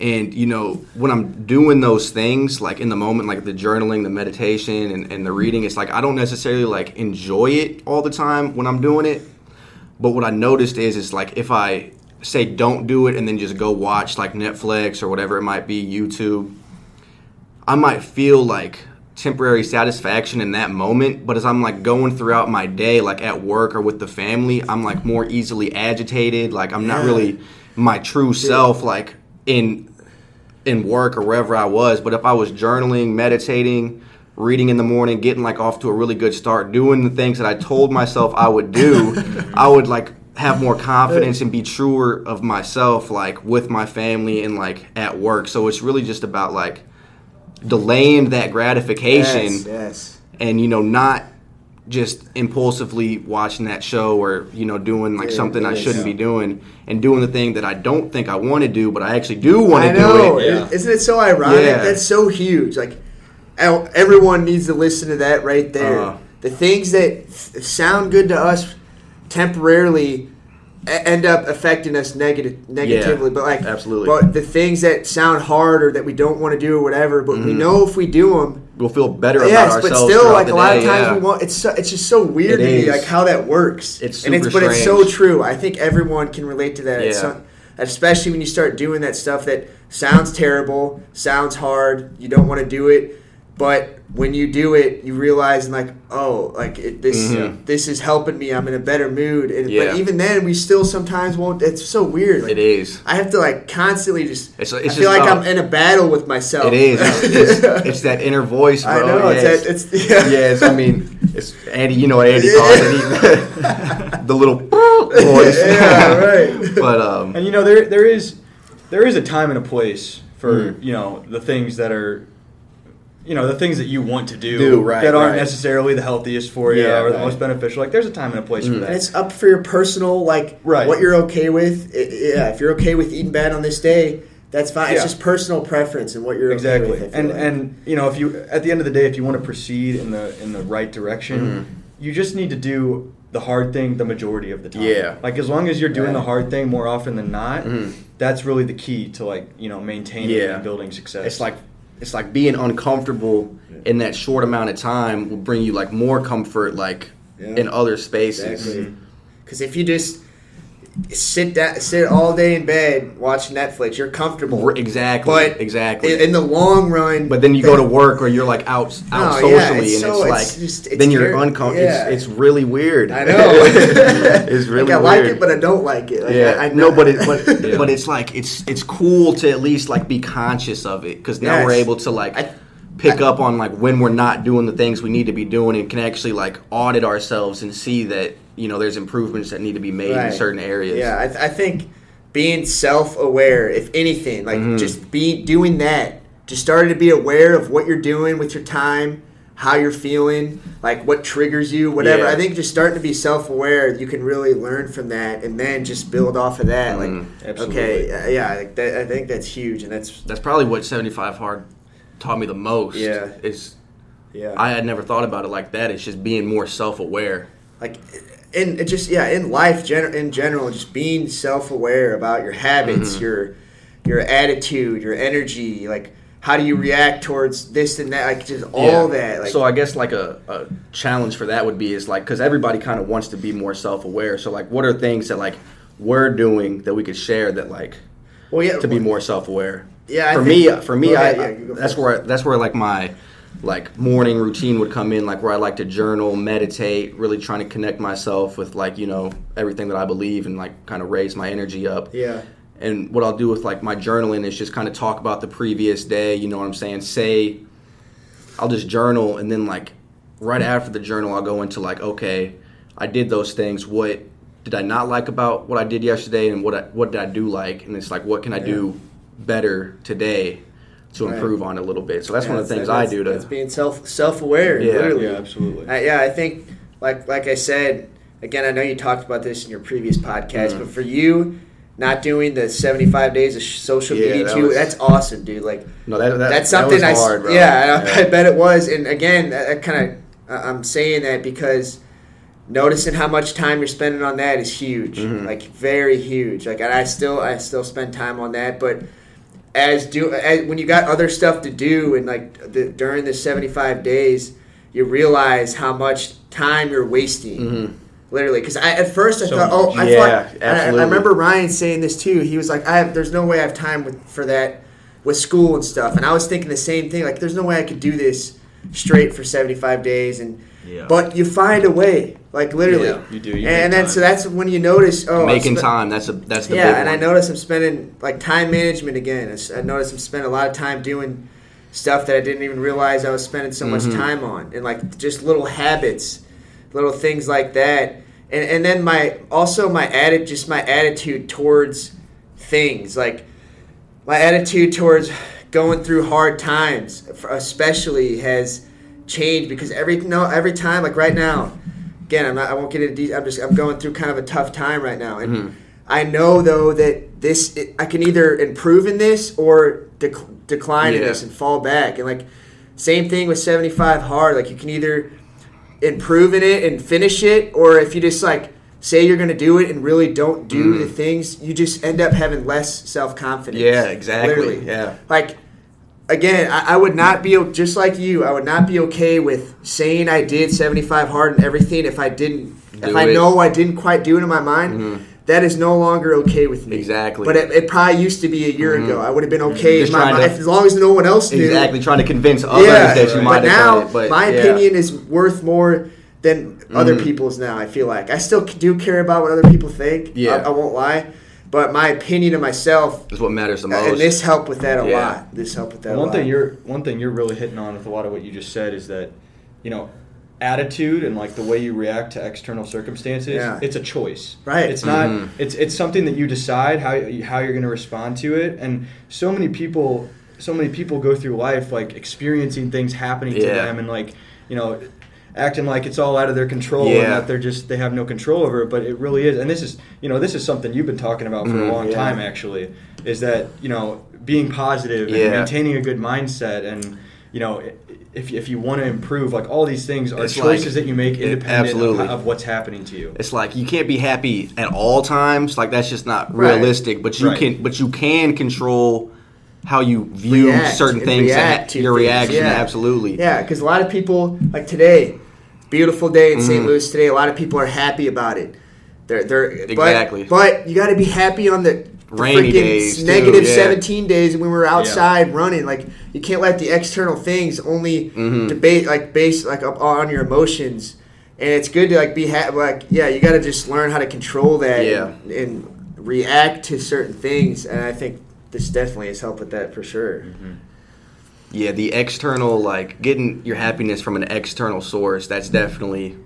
And you know, when I'm doing those things, like in the moment, like the journaling, the meditation, and, and the reading, it's like I don't necessarily like enjoy it all the time when I'm doing it. But what I noticed is, is like if I say don't do it and then just go watch like Netflix or whatever it might be, YouTube, I might feel like temporary satisfaction in that moment. But as I'm like going throughout my day, like at work or with the family, I'm like more easily agitated. Like I'm not really my true self, like in in work or wherever I was. But if I was journaling, meditating, reading in the morning, getting like off to a really good start, doing the things that I told myself I would do, (laughs) I would like have more confidence and be truer of myself like with my family and like at work. So it's really just about like delaying that gratification yes, yes. and you know not just impulsively watching that show or you know doing like Yeah, something I shouldn't be doing and doing the thing that I don't think I want to do but I actually do want to do it. Yeah. Isn't it so ironic? Yeah. That's so huge. Like everyone needs to listen to that right there. Uh. the things that f- sound good to us temporarily end up affecting us negative negatively. but like absolutely. but the things that sound hard or that we don't want to do or whatever, but we Mhm. know if we do them, We'll feel better yes, about but still, like a lot of times yeah. we want. It's so, it's just so weird It to me, like how that works. It's and it's super but it's so true. I think everyone can relate to that. At Yeah. some, especially when you start doing that stuff that sounds terrible, sounds hard, you don't want to do it, but when you do it, you realize like, oh, like it, this Mhm. this is helping me. I'm in a better mood. And, Yeah. But even then, we still sometimes won't. It's so weird. Like, It is. I have to like constantly just. It's- I feel just like about- I'm in a battle with myself. It is. It's, it's, (laughs) it's that inner voice, bro. I know. Yeah, it's, that, it's yeah. (laughs) yeah, it's, I mean, it's Andy. You know what Andy calls it? (laughs) the little voice. Yeah, right. but um, And you know there there is there is a time and a place for Mhm. you know the things that are you know the things that you want to do, Do, right, that aren't right. necessarily the healthiest for you Yeah, or the right. most beneficial. Like there's a time and a place for Mm. that. And it's up for your personal, like, Right. what you're okay with. I- yeah, if you're okay with eating bad on this day, that's fine. It's just personal preference and what you're exactly okay with. And like. and you know if you at the end of the day if you want to proceed in the in the right direction Mhm. you just need to do the hard thing the majority of the time Yeah. like as long as you're doing Right. the hard thing more often than not Mhm. that's really the key to like you know maintaining Yeah. and building success it's like it's like being uncomfortable in that short amount of time will bring you like more comfort, like Yeah. in other spaces. Exactly. Mm-hmm. Because if you just sit down, sit all day in bed watching Netflix, you're comfortable. Exactly. But exactly. in, in the long run, But then you go to work or you're like out out No, yeah, socially it's and so- it's like it's just- it's then you're uncomfortable. yeah. It's, it's really weird. I know. (laughs) it's (laughs) really like, I like it, but I don't like it. Like, yeah, I, I no, but it, but Yeah. (laughs) but it's like it's it's cool to at least like be conscious of it because now Yes. we're able to like I- pick up on like when we're not doing the things we need to be doing and can actually like audit ourselves and see that you know there's improvements that need to be made in certain areas. Yeah, I, th- I think being self-aware, if anything, like Mhm. just be doing that, just starting to be aware of what you're doing with your time, how you're feeling, like what triggers you, whatever. Yeah. I think just starting to be self-aware, you can really learn from that, and then just build off of that. Mhm. Like, Absolutely. okay, uh, yeah, like that, I think that's huge, and that's That's probably what 75 hard taught me the most. Yeah. is yeah. I had never thought about it like that. It's just being more self-aware. like in it just yeah in life gen- in general just being self-aware about your habits Mhm. your your attitude your energy like how do you react towards this and that like just all Yeah. that like so I guess like a, a challenge for that would be is like because everybody kind of wants to be more self-aware. So like, what are things that like we're doing that we could share that like well yeah to be more self-aware? Yeah, I for think- me, for me, I, ahead, yeah, I- you go that's first. where that's where like my like morning routine would come in, like where I like to journal, meditate, really trying to connect myself with like you know everything that I believe and like kind of raise my energy up. yeah And what I'll do with like my journaling is just kind of talk about the previous day. You know what I'm saying? Say, I'll just journal, and then like right after the journal, I'll go into like, okay, I did those things. What did I not like about what I did yesterday, and what I, what did I do like? And it's like, what can I do better today to Right. improve on a little bit? So that's Yeah, one of the things I do that's to. being self self-aware Yeah. literally yeah absolutely I, yeah, I think like like I said again. I know you talked about this in your previous podcast, Mhm. but for you, not doing the seventy five days of sh- social Yeah, media that too, was- that's awesome, dude. Like No, that, that that's that something was I s- hard, bro. yeah, I, I bet it was. And again, that, that kind of I'm saying that because noticing how much time you're spending on that is huge, Mhm. like very huge. Like and I still I still spend time on that, but as do as, when you got other stuff to do and like the, during the 75 days, you realize how much time you're wasting. Mhm. Literally, because I at first I So thought, oh. I Yeah, thought. I, I remember Ryan saying this too. He was like, I have, there's no way I have time with, for that with school and stuff. And I was thinking the same thing. Like, there's no way I could do this straight for 75 days. And Yeah. but you find a way, like literally. Yeah, you do you and then time. so that's when you notice, oh, making spe- time. That's a that's the yeah, and I one. notice I'm spending like time management again. I notice I'm spending a lot of time doing stuff that I didn't even realize I was spending so much Mhm. time on, and like just little habits, little things like that. And and then my also my atti- just my attitude towards things like my attitude towards going through hard times, especially has changed because every no every time like right now, again I'm not I won't get into de- I'm just I'm going through kind of a tough time right now and. Mhm. I know though that this it, I can either improve in this or dec- decline in this and fall back. And like same thing with 75 hard. Like you can either improve in it and finish it, or if you just like say you're going to do it and really don't do Mhm. the things, you just end up having less self confidence. Yeah, exactly. Yeah. Like again, I, I would not be just like you. I would not be okay with saying I did 75 hard and everything if I didn't. if Do I know I didn't quite do it in my mind, Mhm. that is no longer okay with me. Exactly. But it, it probably used to be a year ago. I would have been okay Just in my trying to- mind, as long as no one else knew. exactly trying to convince others Yeah, that you might but have now done it. But my yeah. opinion is worth more than other Mhm. people's. Now I feel like I still do care about what other people think. Yeah. I, I won't lie, but my opinion of myself is what matters the most. and this helped with that a Yeah. lot. This helped with that. a one lot. thing you're one thing you're really hitting on with a lot of what you just said is that you know attitude and like the way you react to external circumstances Yeah. it's a choice Right. it's not Mhm. it's it's something that you decide how you- how you're going to respond to it and so many people so many people go through life like experiencing things happening to them and like you know acting like it's all out of their control and that they're just they have no control over it but it really is and this is you know this is something you've been talking about for Mhm. a long Yeah. time actually is that you know being positive and Yeah. maintaining a good mindset and you know if, if you want to improve like all these things are It's choices like- that you make independent absolutely. of, of what's happening to you It's like you can't be happy at all times. Like that's just not Right. realistic. But you Right. can, but you can control how you view React certain things. react and to your things, reaction, yeah. absolutely. Yeah, because a lot of people like today, beautiful day in St. Mhm. Louis today. A lot of people are happy about it. They're they're but- Exactly. But, you got to be happy on the, the Rainy freaking days, too, negative yeah. seventeen days when we were outside running. Like you can't let the external things only Mhm. debate like base like up on your emotions. And it's good to like be ha- like yeah, you got to just learn how to control that Yeah. and, and react to certain things. And I think this definitely has helped with that for sure. Yeah, the external, like getting your happiness from an external source, that's definitely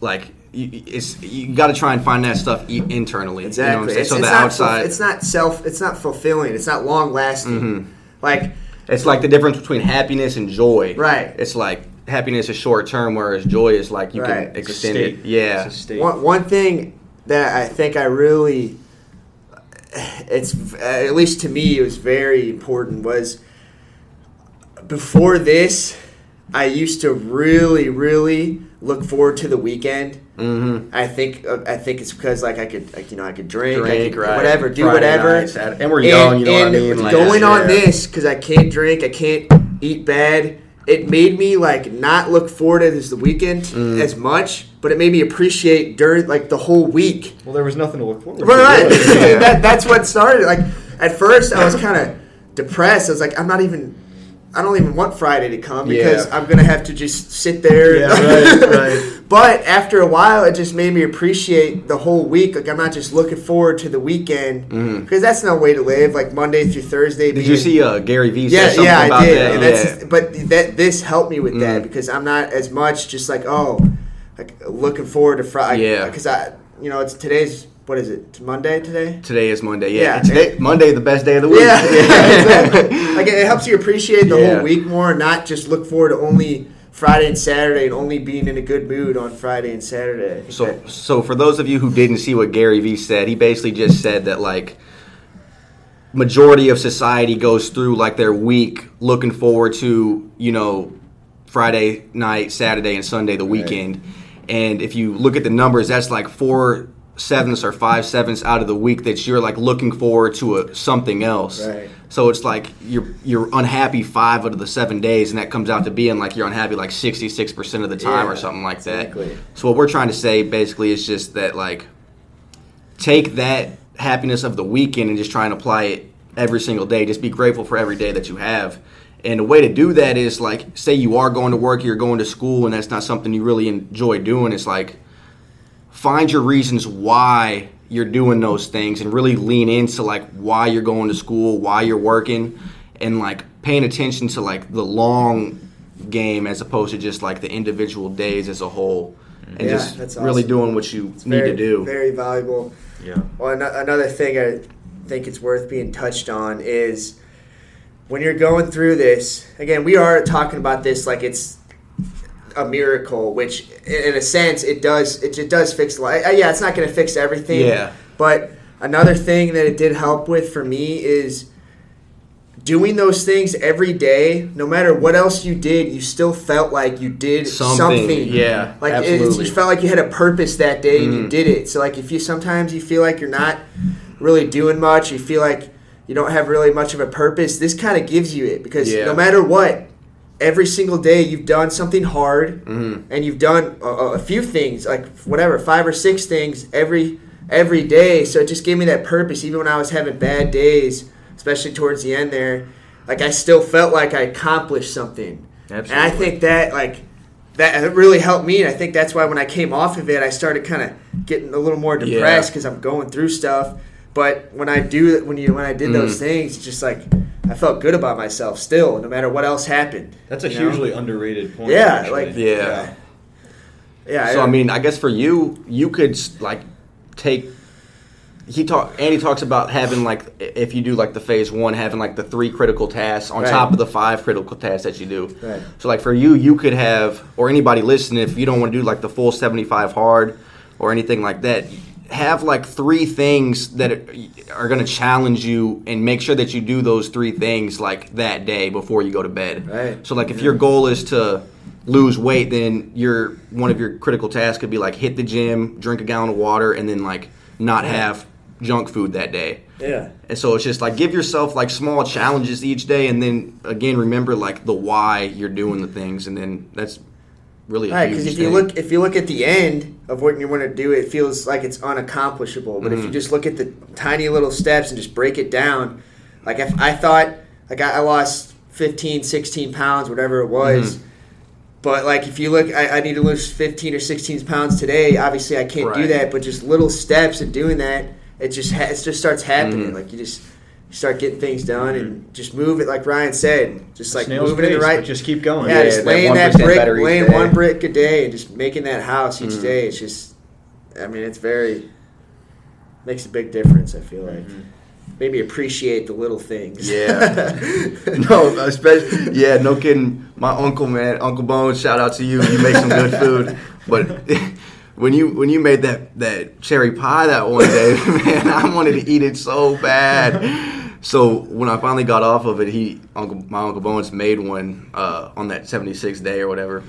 like you, it's you got to try and find that stuff e- internally. You know what I'm Exactly. it's, so it's the not outside, Ful- it's not self. It's not fulfilling. It's not long lasting. Mhm. Like it's like the difference between happiness and joy. Right. It's like happiness is short term, whereas joy is like you Right. can It's a extend state. it. Yeah. It's a state. one one thing that I think I really, (sighs) it's at least to me, it was very important was before this. I used to really, really look forward to the weekend. Mm-hmm. I think uh, I think it's because like I could like you know I could drink, I could right. whatever, do Friday whatever. night, and we're young, you know what I and mean? Like, going on yeah. this because I can't drink, I can't eat bad. It made me like not look forward to this the weekend Mm. as much, but it made me appreciate during like the whole week. well there was nothing to look forward to Right, right. Yeah. (laughs) that, that's what started. Like at first, I was kind of depressed. I was like, I'm not even. I don't even want Friday to come because Yeah. I'm gonna have to just sit there. Yeah, right, right. (laughs) But after a while, it just made me appreciate the whole week. Like I'm not just looking forward to the weekend because that's no way to live. Like Monday through Thursday. Did being- you see uh, Gary Vee? Yeah, something yeah, I did. That? And yeah. that's, but that this helped me with that Mm. because I'm not as much just like oh, like looking forward to Friday. Yeah. Because I, you know, it's today's what is it? It's Monday today. Today is Monday. Yeah, Yeah. today Monday the best day of the week. Yeah, (laughs) exactly. like it helps you appreciate the Yeah. whole week more, not just look forward to only Friday and Saturday and only being in a good mood on Friday and Saturday. So, that- so for those of you who didn't see what Gary Vee said, he basically just said that like majority of society goes through like their week looking forward to you know Friday night, Saturday, and Sunday, the weekend. And if you look at the numbers, that's like four sevenths or five sevenths out of the week that you're like looking forward to a, something else. Right. So it's like you're you're unhappy five out of the seven days, and that comes out to being like you're unhappy like sixty six percent of the time Yeah, or something like that. exactly. So what we're trying to say basically is just that like take that happiness of the weekend and just try and apply it every single day. Just be grateful for every day that you have. And the way to do that is like say you are going to work, you're going to school and that's not something you really enjoy doing. It's like find your reasons why you're doing those things and really lean into like why you're going to school, why you're working and like paying attention to like the long game as opposed to just like the individual days as a whole and Yeah, just that's really doing what you need very, to do. Very valuable. yeah Well, ano- another thing I think it's worth being touched on is when you're going through this. Again, we are talking about this like it's a miracle, which in a sense it does. It, it does fix life. Yeah, it's not going to fix everything. Yeah. But another thing that it did help with for me is doing those things every day. No matter what else you did, you still felt like you did Something, something. yeah, like absolutely. you felt like you had a purpose that day and you Mhm. did it. So like if you sometimes you feel like you're not really doing much, you feel like you don't have really much of a purpose. This kind of gives you it because Yeah. no matter what, every single day you've done something hard Mhm. and you've done a, a few things like whatever five or six things every every day. So it just gave me that purpose. Even when I was having bad days, especially towards the end there, like I still felt like I accomplished something. And I think that like that really helped me. And I think that's why when I came off of it, I started kind of getting a little more depressed Yeah. because I'm going through stuff. But when I do when you when I did those Mhm. things, it's just like I felt good about myself still, no matter what else happened. That's a you know? hugely underrated point. Yeah, actually. like- Yeah. yeah. So I mean, I guess for you, you could like take. He talk. Andy talks about having like if you do like the phase one, having like the three critical tasks on Right. top of the five critical tasks that you do. Right. So like for you, you could have, or anybody listening, if you don't want to do like the full seventy-five hard or anything like that, have like three things that are going to challenge you, and make sure that you do those three things like that day before you go to bed. Right. So like if your goal is to lose weight, then your one of your critical tasks could be like hit the gym, drink a gallon of water, and then like not have junk food that day. yeah. And so it's just like give yourself like small challenges each day, and then again remember like the why you're doing the things, and then that's really Right, because if you thing. look if you look at the end of what you want to do, it feels like it's unaccomplishable. But if Mm-hmm. you just look at the tiny little steps and just break it down, like if I thought like I, I lost 15, 16 pounds, whatever it was. Mm-hmm. But like if you look, I, I need to lose 15 or 16 pounds today. Obviously, I can't do that. But just little steps in doing that, it just ha- it just starts happening. Mhm. Like you just start getting things done and just move it. Like Ryan said, just like Snail's moving in the right. just keep going. Yeah, Yeah, just that laying that 1% brick, laying day. one brick a day, and just making that house each Mhm. day. It's just, I mean, it's very makes a big difference. I feel like maybe appreciate the little things. Yeah. (laughs) no, especially yeah, no kidding. My uncle, man, Uncle Bones, shout out to you. You make some good food, but (laughs) when you when you made that that cherry pie that one day, (laughs) man, I wanted to eat it so bad. So when I finally got off of it, he Uncle my Uncle Bones made one uh, on that 76th day or whatever,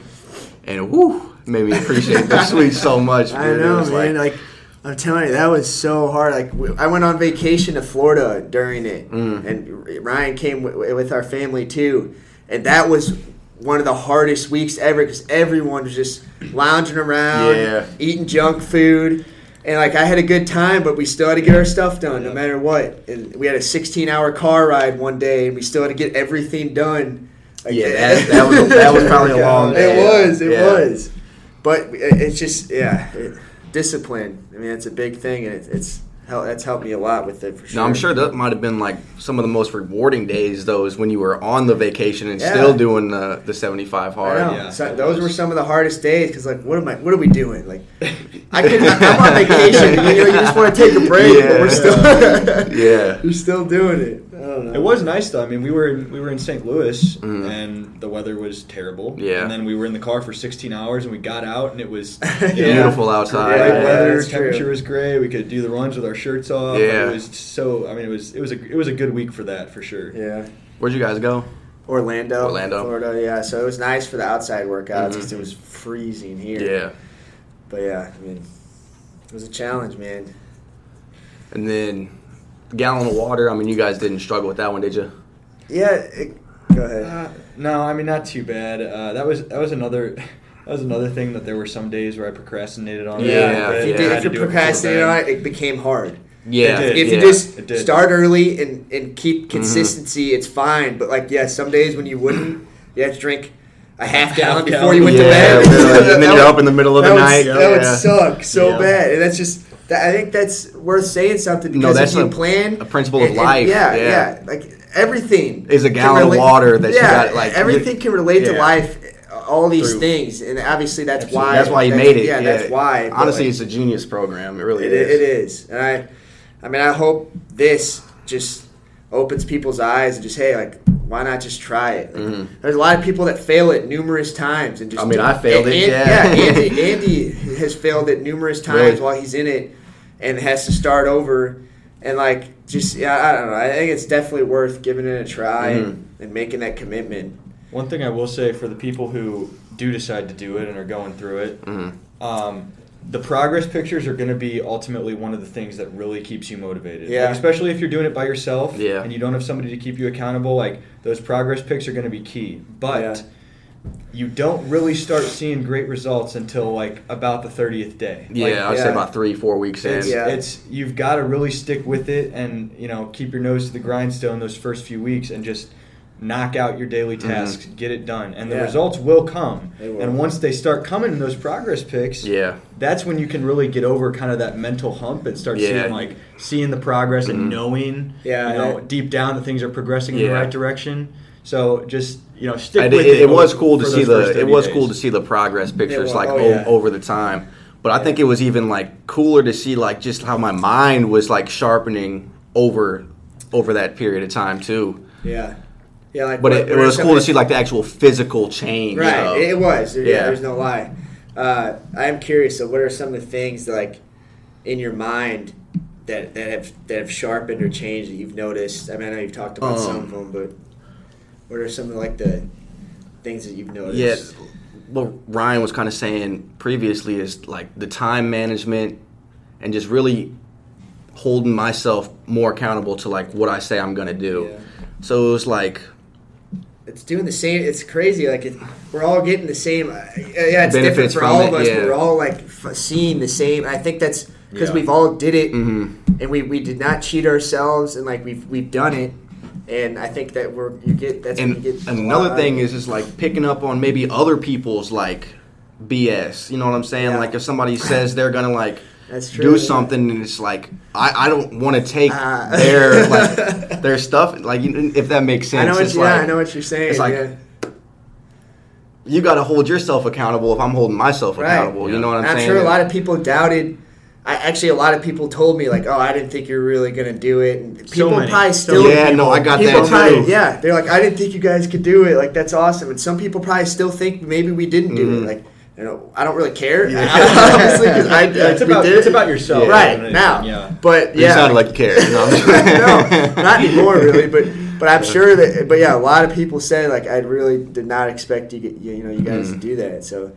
and whoo, made me appreciate the (laughs) sweet so much. I dude. Know, man. Like, I'm telling you, that was so hard. Like I went on vacation to Florida during it, Mm. and Ryan came w- with our family too, and that was one of the hardest weeks ever because everyone was just lounging around, Yeah. eating junk food. And like I had a good time, but we still had to get our stuff done no matter what. And we had a 16 hour car ride one day, and we still had to get everything done. Like, Yeah, (laughs) that- that was- that was probably a (laughs) long Day. It was, it Yeah. was. But it's just yeah, it, discipline. I mean, it's a big thing, and it, it's hel- that's helped me a lot with it for sure. No, I'm sure that might have been like some of the most rewarding days. Those when you were on the vacation and Yeah. still doing the the 75 hard. Yeah, So those was. were some of the hardest days because, like, what am I? What are we doing? Like, (laughs) I could. I'm on vacation. You, know, you just want to take a break, but we're still. (laughs) Yeah. You're still doing it. I don't know. It was nice though. I mean, we were in, we were in St. Louis Mhm. and the weather was terrible. Yeah. And then we were in the car for 16 hours and we got out and it was (laughs) Yeah. Beautiful outside. Great Yeah, weather, that's true. temperature was great. We could do the runs with our shirts off. Yeah. It was so. I mean, it was it was a it was a good week for that for sure. Yeah. Where'd you guys go? Orlando, Orlando. Florida. Yeah, so it was nice for the outside workouts Mhm. it was freezing here. Yeah. But yeah, I mean, it was a challenge, man. And then gallon of water. I mean, you guys didn't struggle with that one, did you? Yeah. It, go ahead. Uh, no, I mean not too bad. Uh, that was that was another (laughs) that was another thing that there were some days where I procrastinated on. it Yeah, little if you, I did, if you do it before procrastinated on it, it became hard. Yeah. did. If yeah. you just start early and, and keep Mm-hmm. consistency, it's fine. But like, yeah, some days when you wouldn't, you have to drink a half (laughs) gallon before gallon. (laughs) you went yeah, to bed. and then you're up in the middle of the that would, night. that would yeah. suck so Yeah. bad, and that's just. That, I think that's worth saying something No, because that's if you a- plan a principle of and- and- life, yeah, yeah. yeah, like everything Is a can gallon of water that you got, like, everything can relate to life. All these Through- things, and obviously that's Absolutely. why. That's why you that's- made it. Yeah, that's why. Honestly, like, it's a genius program. It really it, is. it is, and I, I mean, I hope this just opens people's eyes and just hey, like, why not just try it? Like, Mhm. There's a lot of people that fail it numerous times, and just I mean, I failed it, And- yeah. Andy, (laughs) Andy has failed it numerous times Really? while he's in it, and has to start over, and like, just yeah, I don't know. I think it's definitely worth giving it a try Mm-hmm. and, and making that commitment. One thing I will say for the people who do decide to do it and are going through it, Mhm. um, the progress pictures are going to be ultimately one of the things that really keeps you motivated. Yeah. Like, especially if you're doing it by yourself Yeah. and you don't have somebody to keep you accountable. Like those progress pics are going to be key. But Yeah. You don't really start seeing great results until like about the 30th day. Yeah, Like, I'd yeah. say about three, four weeks in. it's, Yeah. it's you've got to really stick with it and you know keep your nose to the grindstone those first few weeks and just knock out your daily Mm-hmm. tasks, get it done, and the Yeah. results will come. Will. And once they start coming in those progress pics, Yeah. that's when you can really get over kind of that mental hump and start Yeah. seeing like seeing the progress and Mhm. knowing Yeah, you know that- deep down that things are progressing in the right direction. So just you know stick And with it, it. it was cool to see the it was days. cool to see the progress pictures was. like Oh, o- yeah. over the time. But I think it was even like cooler to see like just how my mind was like sharpening over over that period of time too. Yeah. Yeah, like But what- it, it was cool to see like the actual physical change. Right, of- it was. There- Yeah. Yeah. there's no lie. Uh, I'm curious. So, what are some of the things that, like in your mind that that have that have sharpened or changed that you've noticed? I mean, I know you've talked about Um, some of them, but what are some of like the things that you've noticed? Yeah, what Ryan was kind of saying previously is like the time management and just really holding myself more accountable to like what I say I'm gonna do. Yeah. So it was like it's doing the same. It's crazy. Like it, we're all getting the same. Uh, yeah, it's different for from all it, of us. yeah. But we're all like f- seeing the same. I think that's because Yeah. we've all did it, mhm. and we, we did not cheat ourselves, and like we've we've done it. And I think that we're you get that's and get another thing is just like picking up on maybe other people's like BS. You know what I'm saying? Yeah. Like if somebody says they're gonna like That's true, do yeah. something and it's like I, I don't want to take Ah. their like (laughs) their stuff like if that makes sense. I know what you, like, yeah, I know what you're saying. it's like, yeah. you got to hold yourself accountable if I'm holding myself Right. accountable. You know what I'm, I'm saying? sure a lot of people doubted. I actually a lot of people told me like, "Oh, I didn't think you're really gonna do it." And people many. probably still yeah, no, I got that probably, too. Yeah, they're like, I didn't think you guys could do it. Like that's awesome. And some people probably still think maybe we didn't do Mhm. it. Like you know, I don't really care. Yeah. (laughs) Honestly, 'cause I, Yeah, it's we about did it's about yourself, Yeah. right more now. Yeah. But You yeah, sounded like you cared. No, I'm just- (laughs) no, not (laughs) anymore, really. But but I'm sure that. But yeah, a lot of people said like I really did not expect you you, you know you guys to Mhm. do that. So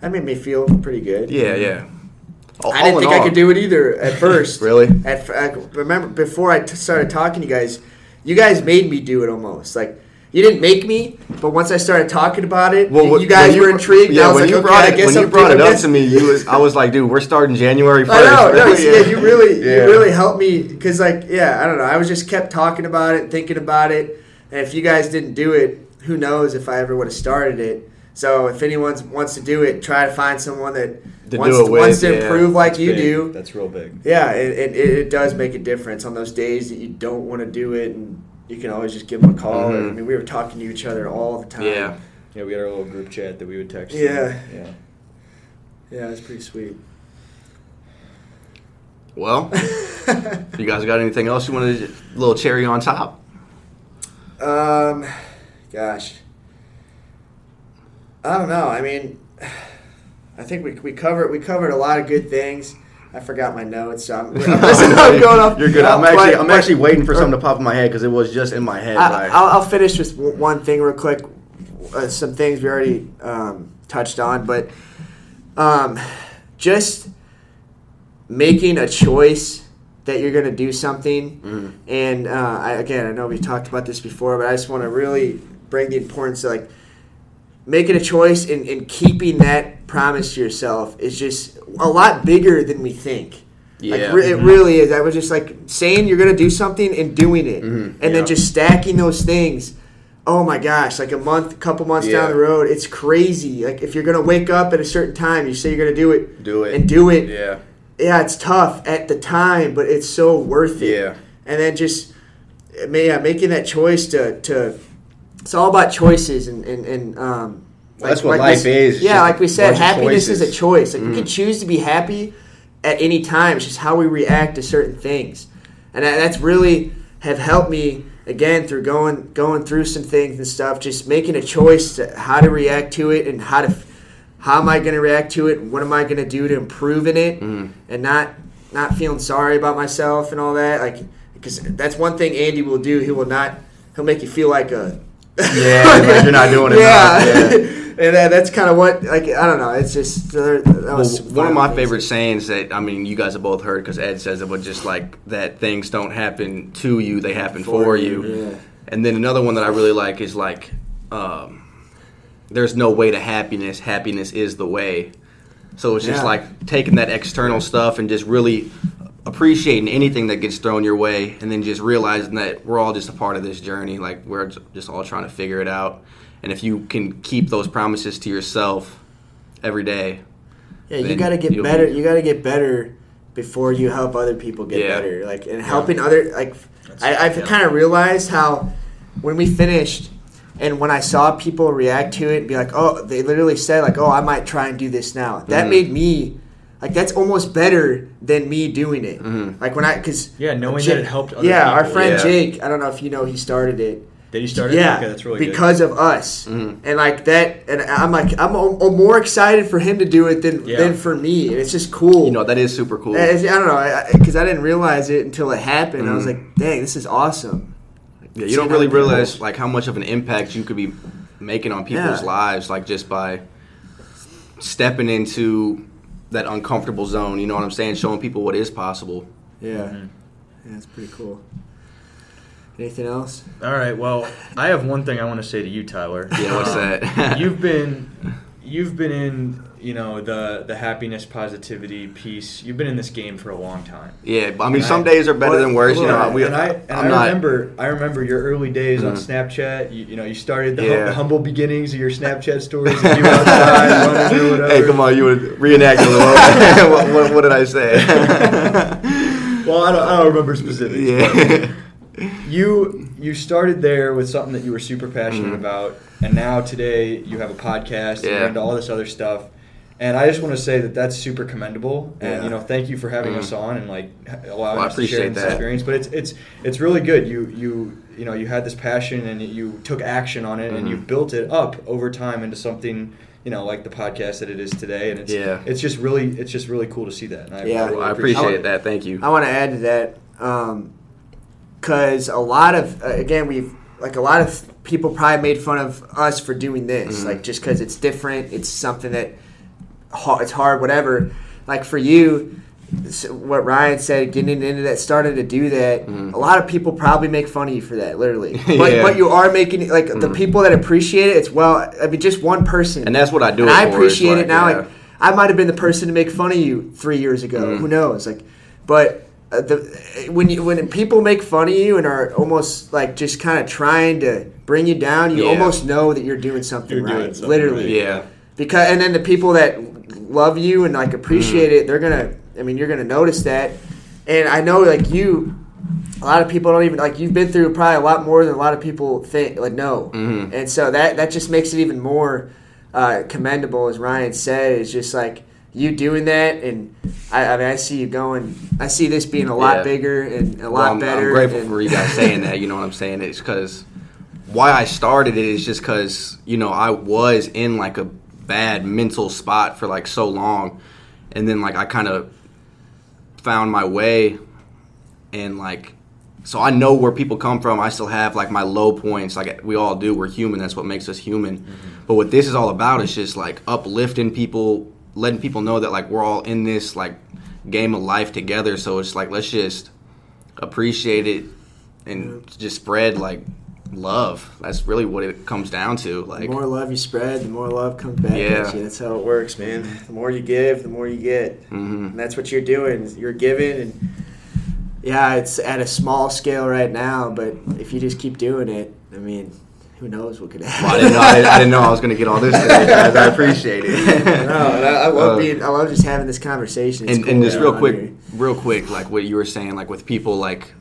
that made me feel pretty good. yeah, yeah. All- I didn't in think I could do it either at (laughs) first. Really? At I remember before I t- started talking to you guys, you guys made me do it almost. Like you didn't make me, but once I started talking about it, Well, you guys when were intrigued. Yeah, when like, you brought I it, guess when I'm brought it up this. to me, you was I was like, dude, we're starting January (laughs) first. I know, no, yeah, you really, Yeah. you really helped me because, like, yeah, I don't know. I was just kept talking about it, thinking about it, and if you guys didn't do it, who knows if I ever would have started it. So if anyone wants to do it, try to find someone that To wants, to, with, wants to yeah. improve like you big. do. That's real big. Yeah, it, it, it does make a difference on those days that you don't want to do it, and you can always just give them a call. Mhm. I mean, we were talking to each other all the time. Yeah. Yeah, we had our little group chat that we would text. Yeah. Yeah. yeah, it's pretty sweet. Well, (laughs) you guys got anything else you wanted? A little cherry on top. Um, gosh, I don't know. I mean, I think we we covered we covered a lot of good things. I forgot my notes, so I'm, I'm, (laughs) I'm going off. You're good. I'm actually I'm actually waiting for something to pop in my head because it was just in my head. I, I'll, I'll finish with one thing real quick. Uh, some things we already um, touched on, but um, just making a choice that you're going to do something. Mhm. And uh, I, again, I know we talked about this before, but I just want to really bring the importance of like making a choice and, and keeping that promise to yourself is just a lot bigger than we think. Like Yeah. re- it really is. I was just like saying you're gonna do something and doing it, Mhm. and Yeah. then just stacking those things. Oh my gosh! Like a month, couple months Yeah. down the road, it's crazy. Like if you're gonna wake up at a certain time, you say you're gonna do it, Do it. and do it. Yeah. Yeah, it's tough at the time, but it's so worth it. Yeah. And then just ma- yeah, making that choice to to. It's all about choices and and, and um. Well, that's what we life is, Yeah, like we said, happiness is a choice. Like we Mhm. can choose to be happy at any time. It's just how we react to certain things, and that, that's really have helped me again through going going through some things and stuff. Just making a choice to how to react to it and how to how am I going to react to it? What am I going to do to improve in it? Mhm. And not not feeling sorry about myself and all that. Like because that's one thing Andy will do. He will not. He'll make you feel like a Yeah, like you're not doing yeah. yeah. (laughs) and that, that's kind of what like I don't know. It's just that Well, one of my things. favorite sayings that I mean, you guys have both heard because Ed says it, but just like that things don't happen to you; they happen for, you. Yeah. And then another one that I really like is like, um, there's no way to happiness. Happiness is the way. So it's just Yeah. like taking that external stuff and just really appreciating anything that gets thrown your way, and then just realizing that we're all just a part of this journey. Like we're just all trying to figure it out. And if you can keep those promises to yourself every day, Yeah, you got to get better. be- You got to get better before you help other people get Yeah. better. Like and helping other like That's- I, I've yeah. kind of realized how when we finished and when I saw people react to it and be like, oh, they literally said like, oh, I might try and do this now. That Mhm. made me like that's almost better than me doing it. Mhm. Like when I because Yeah, knowing that it helped other yeah, our friend Yeah. Jake. I don't know if you know he started it. Did he start it? Yeah, Okay, that's really good. because of us, Mhm. and like that, and I'm like I'm, I'm more excited for him to do it than Yeah. than for me. And it's just cool. you know that is super cool. I, I don't know because I, didn't realize it until it happened. I was Mhm. like, dang, this is awesome. Yeah, you See don't how really people- realize like how much of an impact you could be making on people's Yeah. lives, like just by stepping into that uncomfortable zone. You know what I'm saying? Showing people what is possible. Yeah, Mhm. yeah, it's pretty cool. Anything else? All right. Well, I have one thing I want to say to you, Tyler. Yeah, what's Um, that? (laughs) you've been, you've been in, you know, the the happiness, positivity piece. You've been in this game for a long time. Yeah, I mean, And some I- days are better Well, than worse. You know, we, and I and I'm I not. remember I remember your early days on Mhm. Snapchat. You, you know, you started the, hum- the humble beginnings of your Snapchat stories. (laughs) of you outside running or whatever. Hey, come on, you would reenact a little. what, what, what did I say? (laughs) (laughs) Well, I don't, I don't remember specifics. yeah. you you started there with something that you were super passionate Mhm. about and now today you have a podcast and Yeah. you're into all this other stuff and i just want to say that that's super commendable and Yeah. you know thank you for having Mhm. us on and like allowing Well, I us to share this that. experience but it's it's it's really good you you you know you had this passion and you took action on it and Mhm. you built it up over time into something you know like the podcast that it is today and it's Yeah. it's just really it's just really cool to see that and I, Yeah. really I appreciate, appreciate it that. Thank you. I want to add to that because a lot of uh, again we've like a lot of people probably made fun of us for doing this Mhm. like just because it's different it's something that ha- it's hard whatever like for you what Ryan said getting into that starting to do that Mhm. a lot of people probably make fun of you for that literally (laughs) but, Yeah. but you are making it like the Mhm. people that appreciate it it's well I mean just one person And that's what I do. and it I appreciate like, it now. yeah. Like I might have been the person to make fun of you three years ago. Mhm. Who knows? Like, but uh, the when you when people make fun of you and are almost like just kind of trying to bring you down, you Yeah. almost know that you're doing something You're right. doing something literally, yeah. because and then the people that love you and like appreciate Mm-hmm. it, they're gonna. I mean, you're gonna notice that. And I know like you. A lot of people don't even like you've been through probably a lot more than a lot of people think like know, Mhm. and so that that just makes it even more uh, commendable, as Ryan said. It's just like you doing that, and I, I mean, I see you going. I see this being a lot Yeah. bigger and a Well, lot I'm, better. I'm grateful and- for you guys saying that. You know what I'm saying? It's because why I started it is just because you know I was in like a bad mental spot for like so long, and then like I kind of found my way, and like so I know where people come from. I still have like my low points, like we all do. We're human. That's what makes us human. Mm-hmm. But what this is all about is just like uplifting people, letting people know that like we're all in this like game of life together. So it's like let's just appreciate it and just spread like love. That's really what it comes down to. Like the more love you spread, the more love comes back Yeah. at you. That's how it works, man. The more you give, the more you get. mhm. And that's what you're doing. You're giving, and yeah, it's at a small scale right now. But if you just keep doing it, I mean, who knows what could happen? Well, I didn't know. I, I didn't know I was going to get all this (laughs) today, guys. I appreciate it. no, and I, I love Uh, being. I love just having this conversation. It's and, cool and just real quick, here. real quick, like what you were saying, like with people like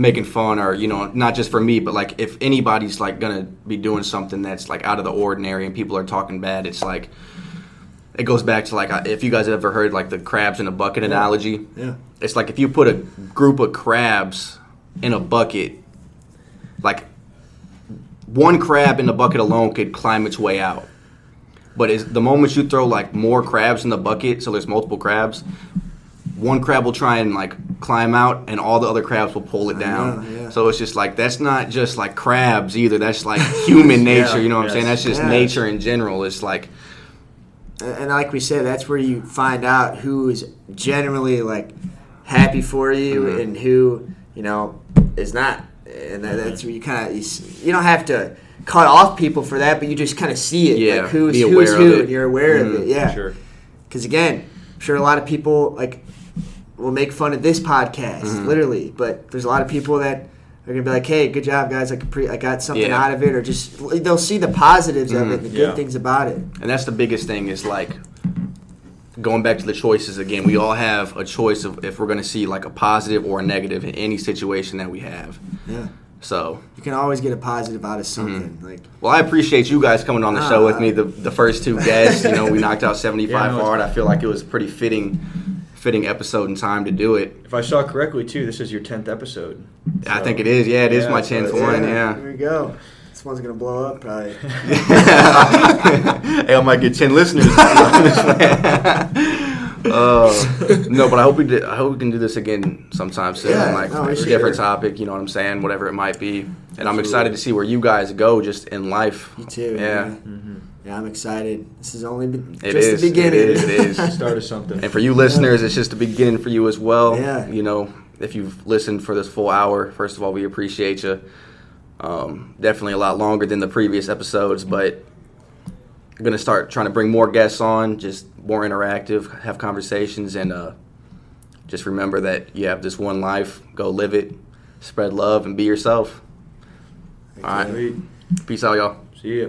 making fun or you know not just for me, but like if anybody's like gonna be doing something that's like out of the ordinary and people are talking bad, it's like it goes back to like if you guys ever heard like the crabs in a bucket analogy. Yeah. It's like if you put a group of crabs in a bucket, like one crab in the bucket alone could climb its way out. But is the moment you throw like more crabs in the bucket, so there's multiple crabs, one crab will try and like climb out, and all the other crabs will pull it down. know, yeah. So it's just like that's not just like crabs either. That's like human (laughs) nature. Yeah, you know what I'm saying? That's just Yeah. nature in general. It's like And like we said, that's where you find out who is generally like happy for you Mhm. and who you know is not. and that, that's where you kind of you, you don't have to cut off people for that, but you just kind of see it. Yeah, like who's who's who, and you're aware of Mhm, it. Yeah, Sure. because again, I'm sure a lot of people like will make fun of this podcast, Mhm. literally, but there's a lot of people that are gonna be like, "Hey, good job, guys! I could pre- I got something Yeah. out of it," or just they'll see the positives of Mhm. it, the good things about it. And that's the biggest thing is like going back to the choices again. We all have a choice of if we're going to see like a positive or a negative in any situation that we have. Yeah, So, you can always get a positive out of something. Mm-hmm. Like, well, I appreciate you guys coming on the show with me. The the first two guests, you know, we (laughs) knocked out 75 Yeah, hard. I feel like it was pretty fitting fitting episode and time to do it. If I saw correctly, too, this is your tenth episode. I think it is. Yeah, it is Yeah, my 10th it's- one. Yeah. Here we go. This one's gonna blow up probably. (laughs) hey, I might get ten listeners. (laughs) (laughs) uh, no, but I hope we did. I hope we can do this again sometime soon. Yeah, like no, a should. different topic. You know what I'm saying? Whatever it might be. And I'm excited to see where you guys go just in life. Me too. Yeah. Yeah. Yeah, I'm excited. This is only be- It just is, the beginning. it is, it is. (laughs) Start of something. And for you listeners, it's just the beginning for you as well. Yeah. You know, if you've listened for this full hour, first of all, we appreciate you. Um, definitely a lot longer than the previous episodes, but I'm going to start trying to bring more guests on, just more interactive, have conversations, and uh, just remember that you have this one life. Go live it, spread love, and be yourself. All right. Peace out, y'all. See ya.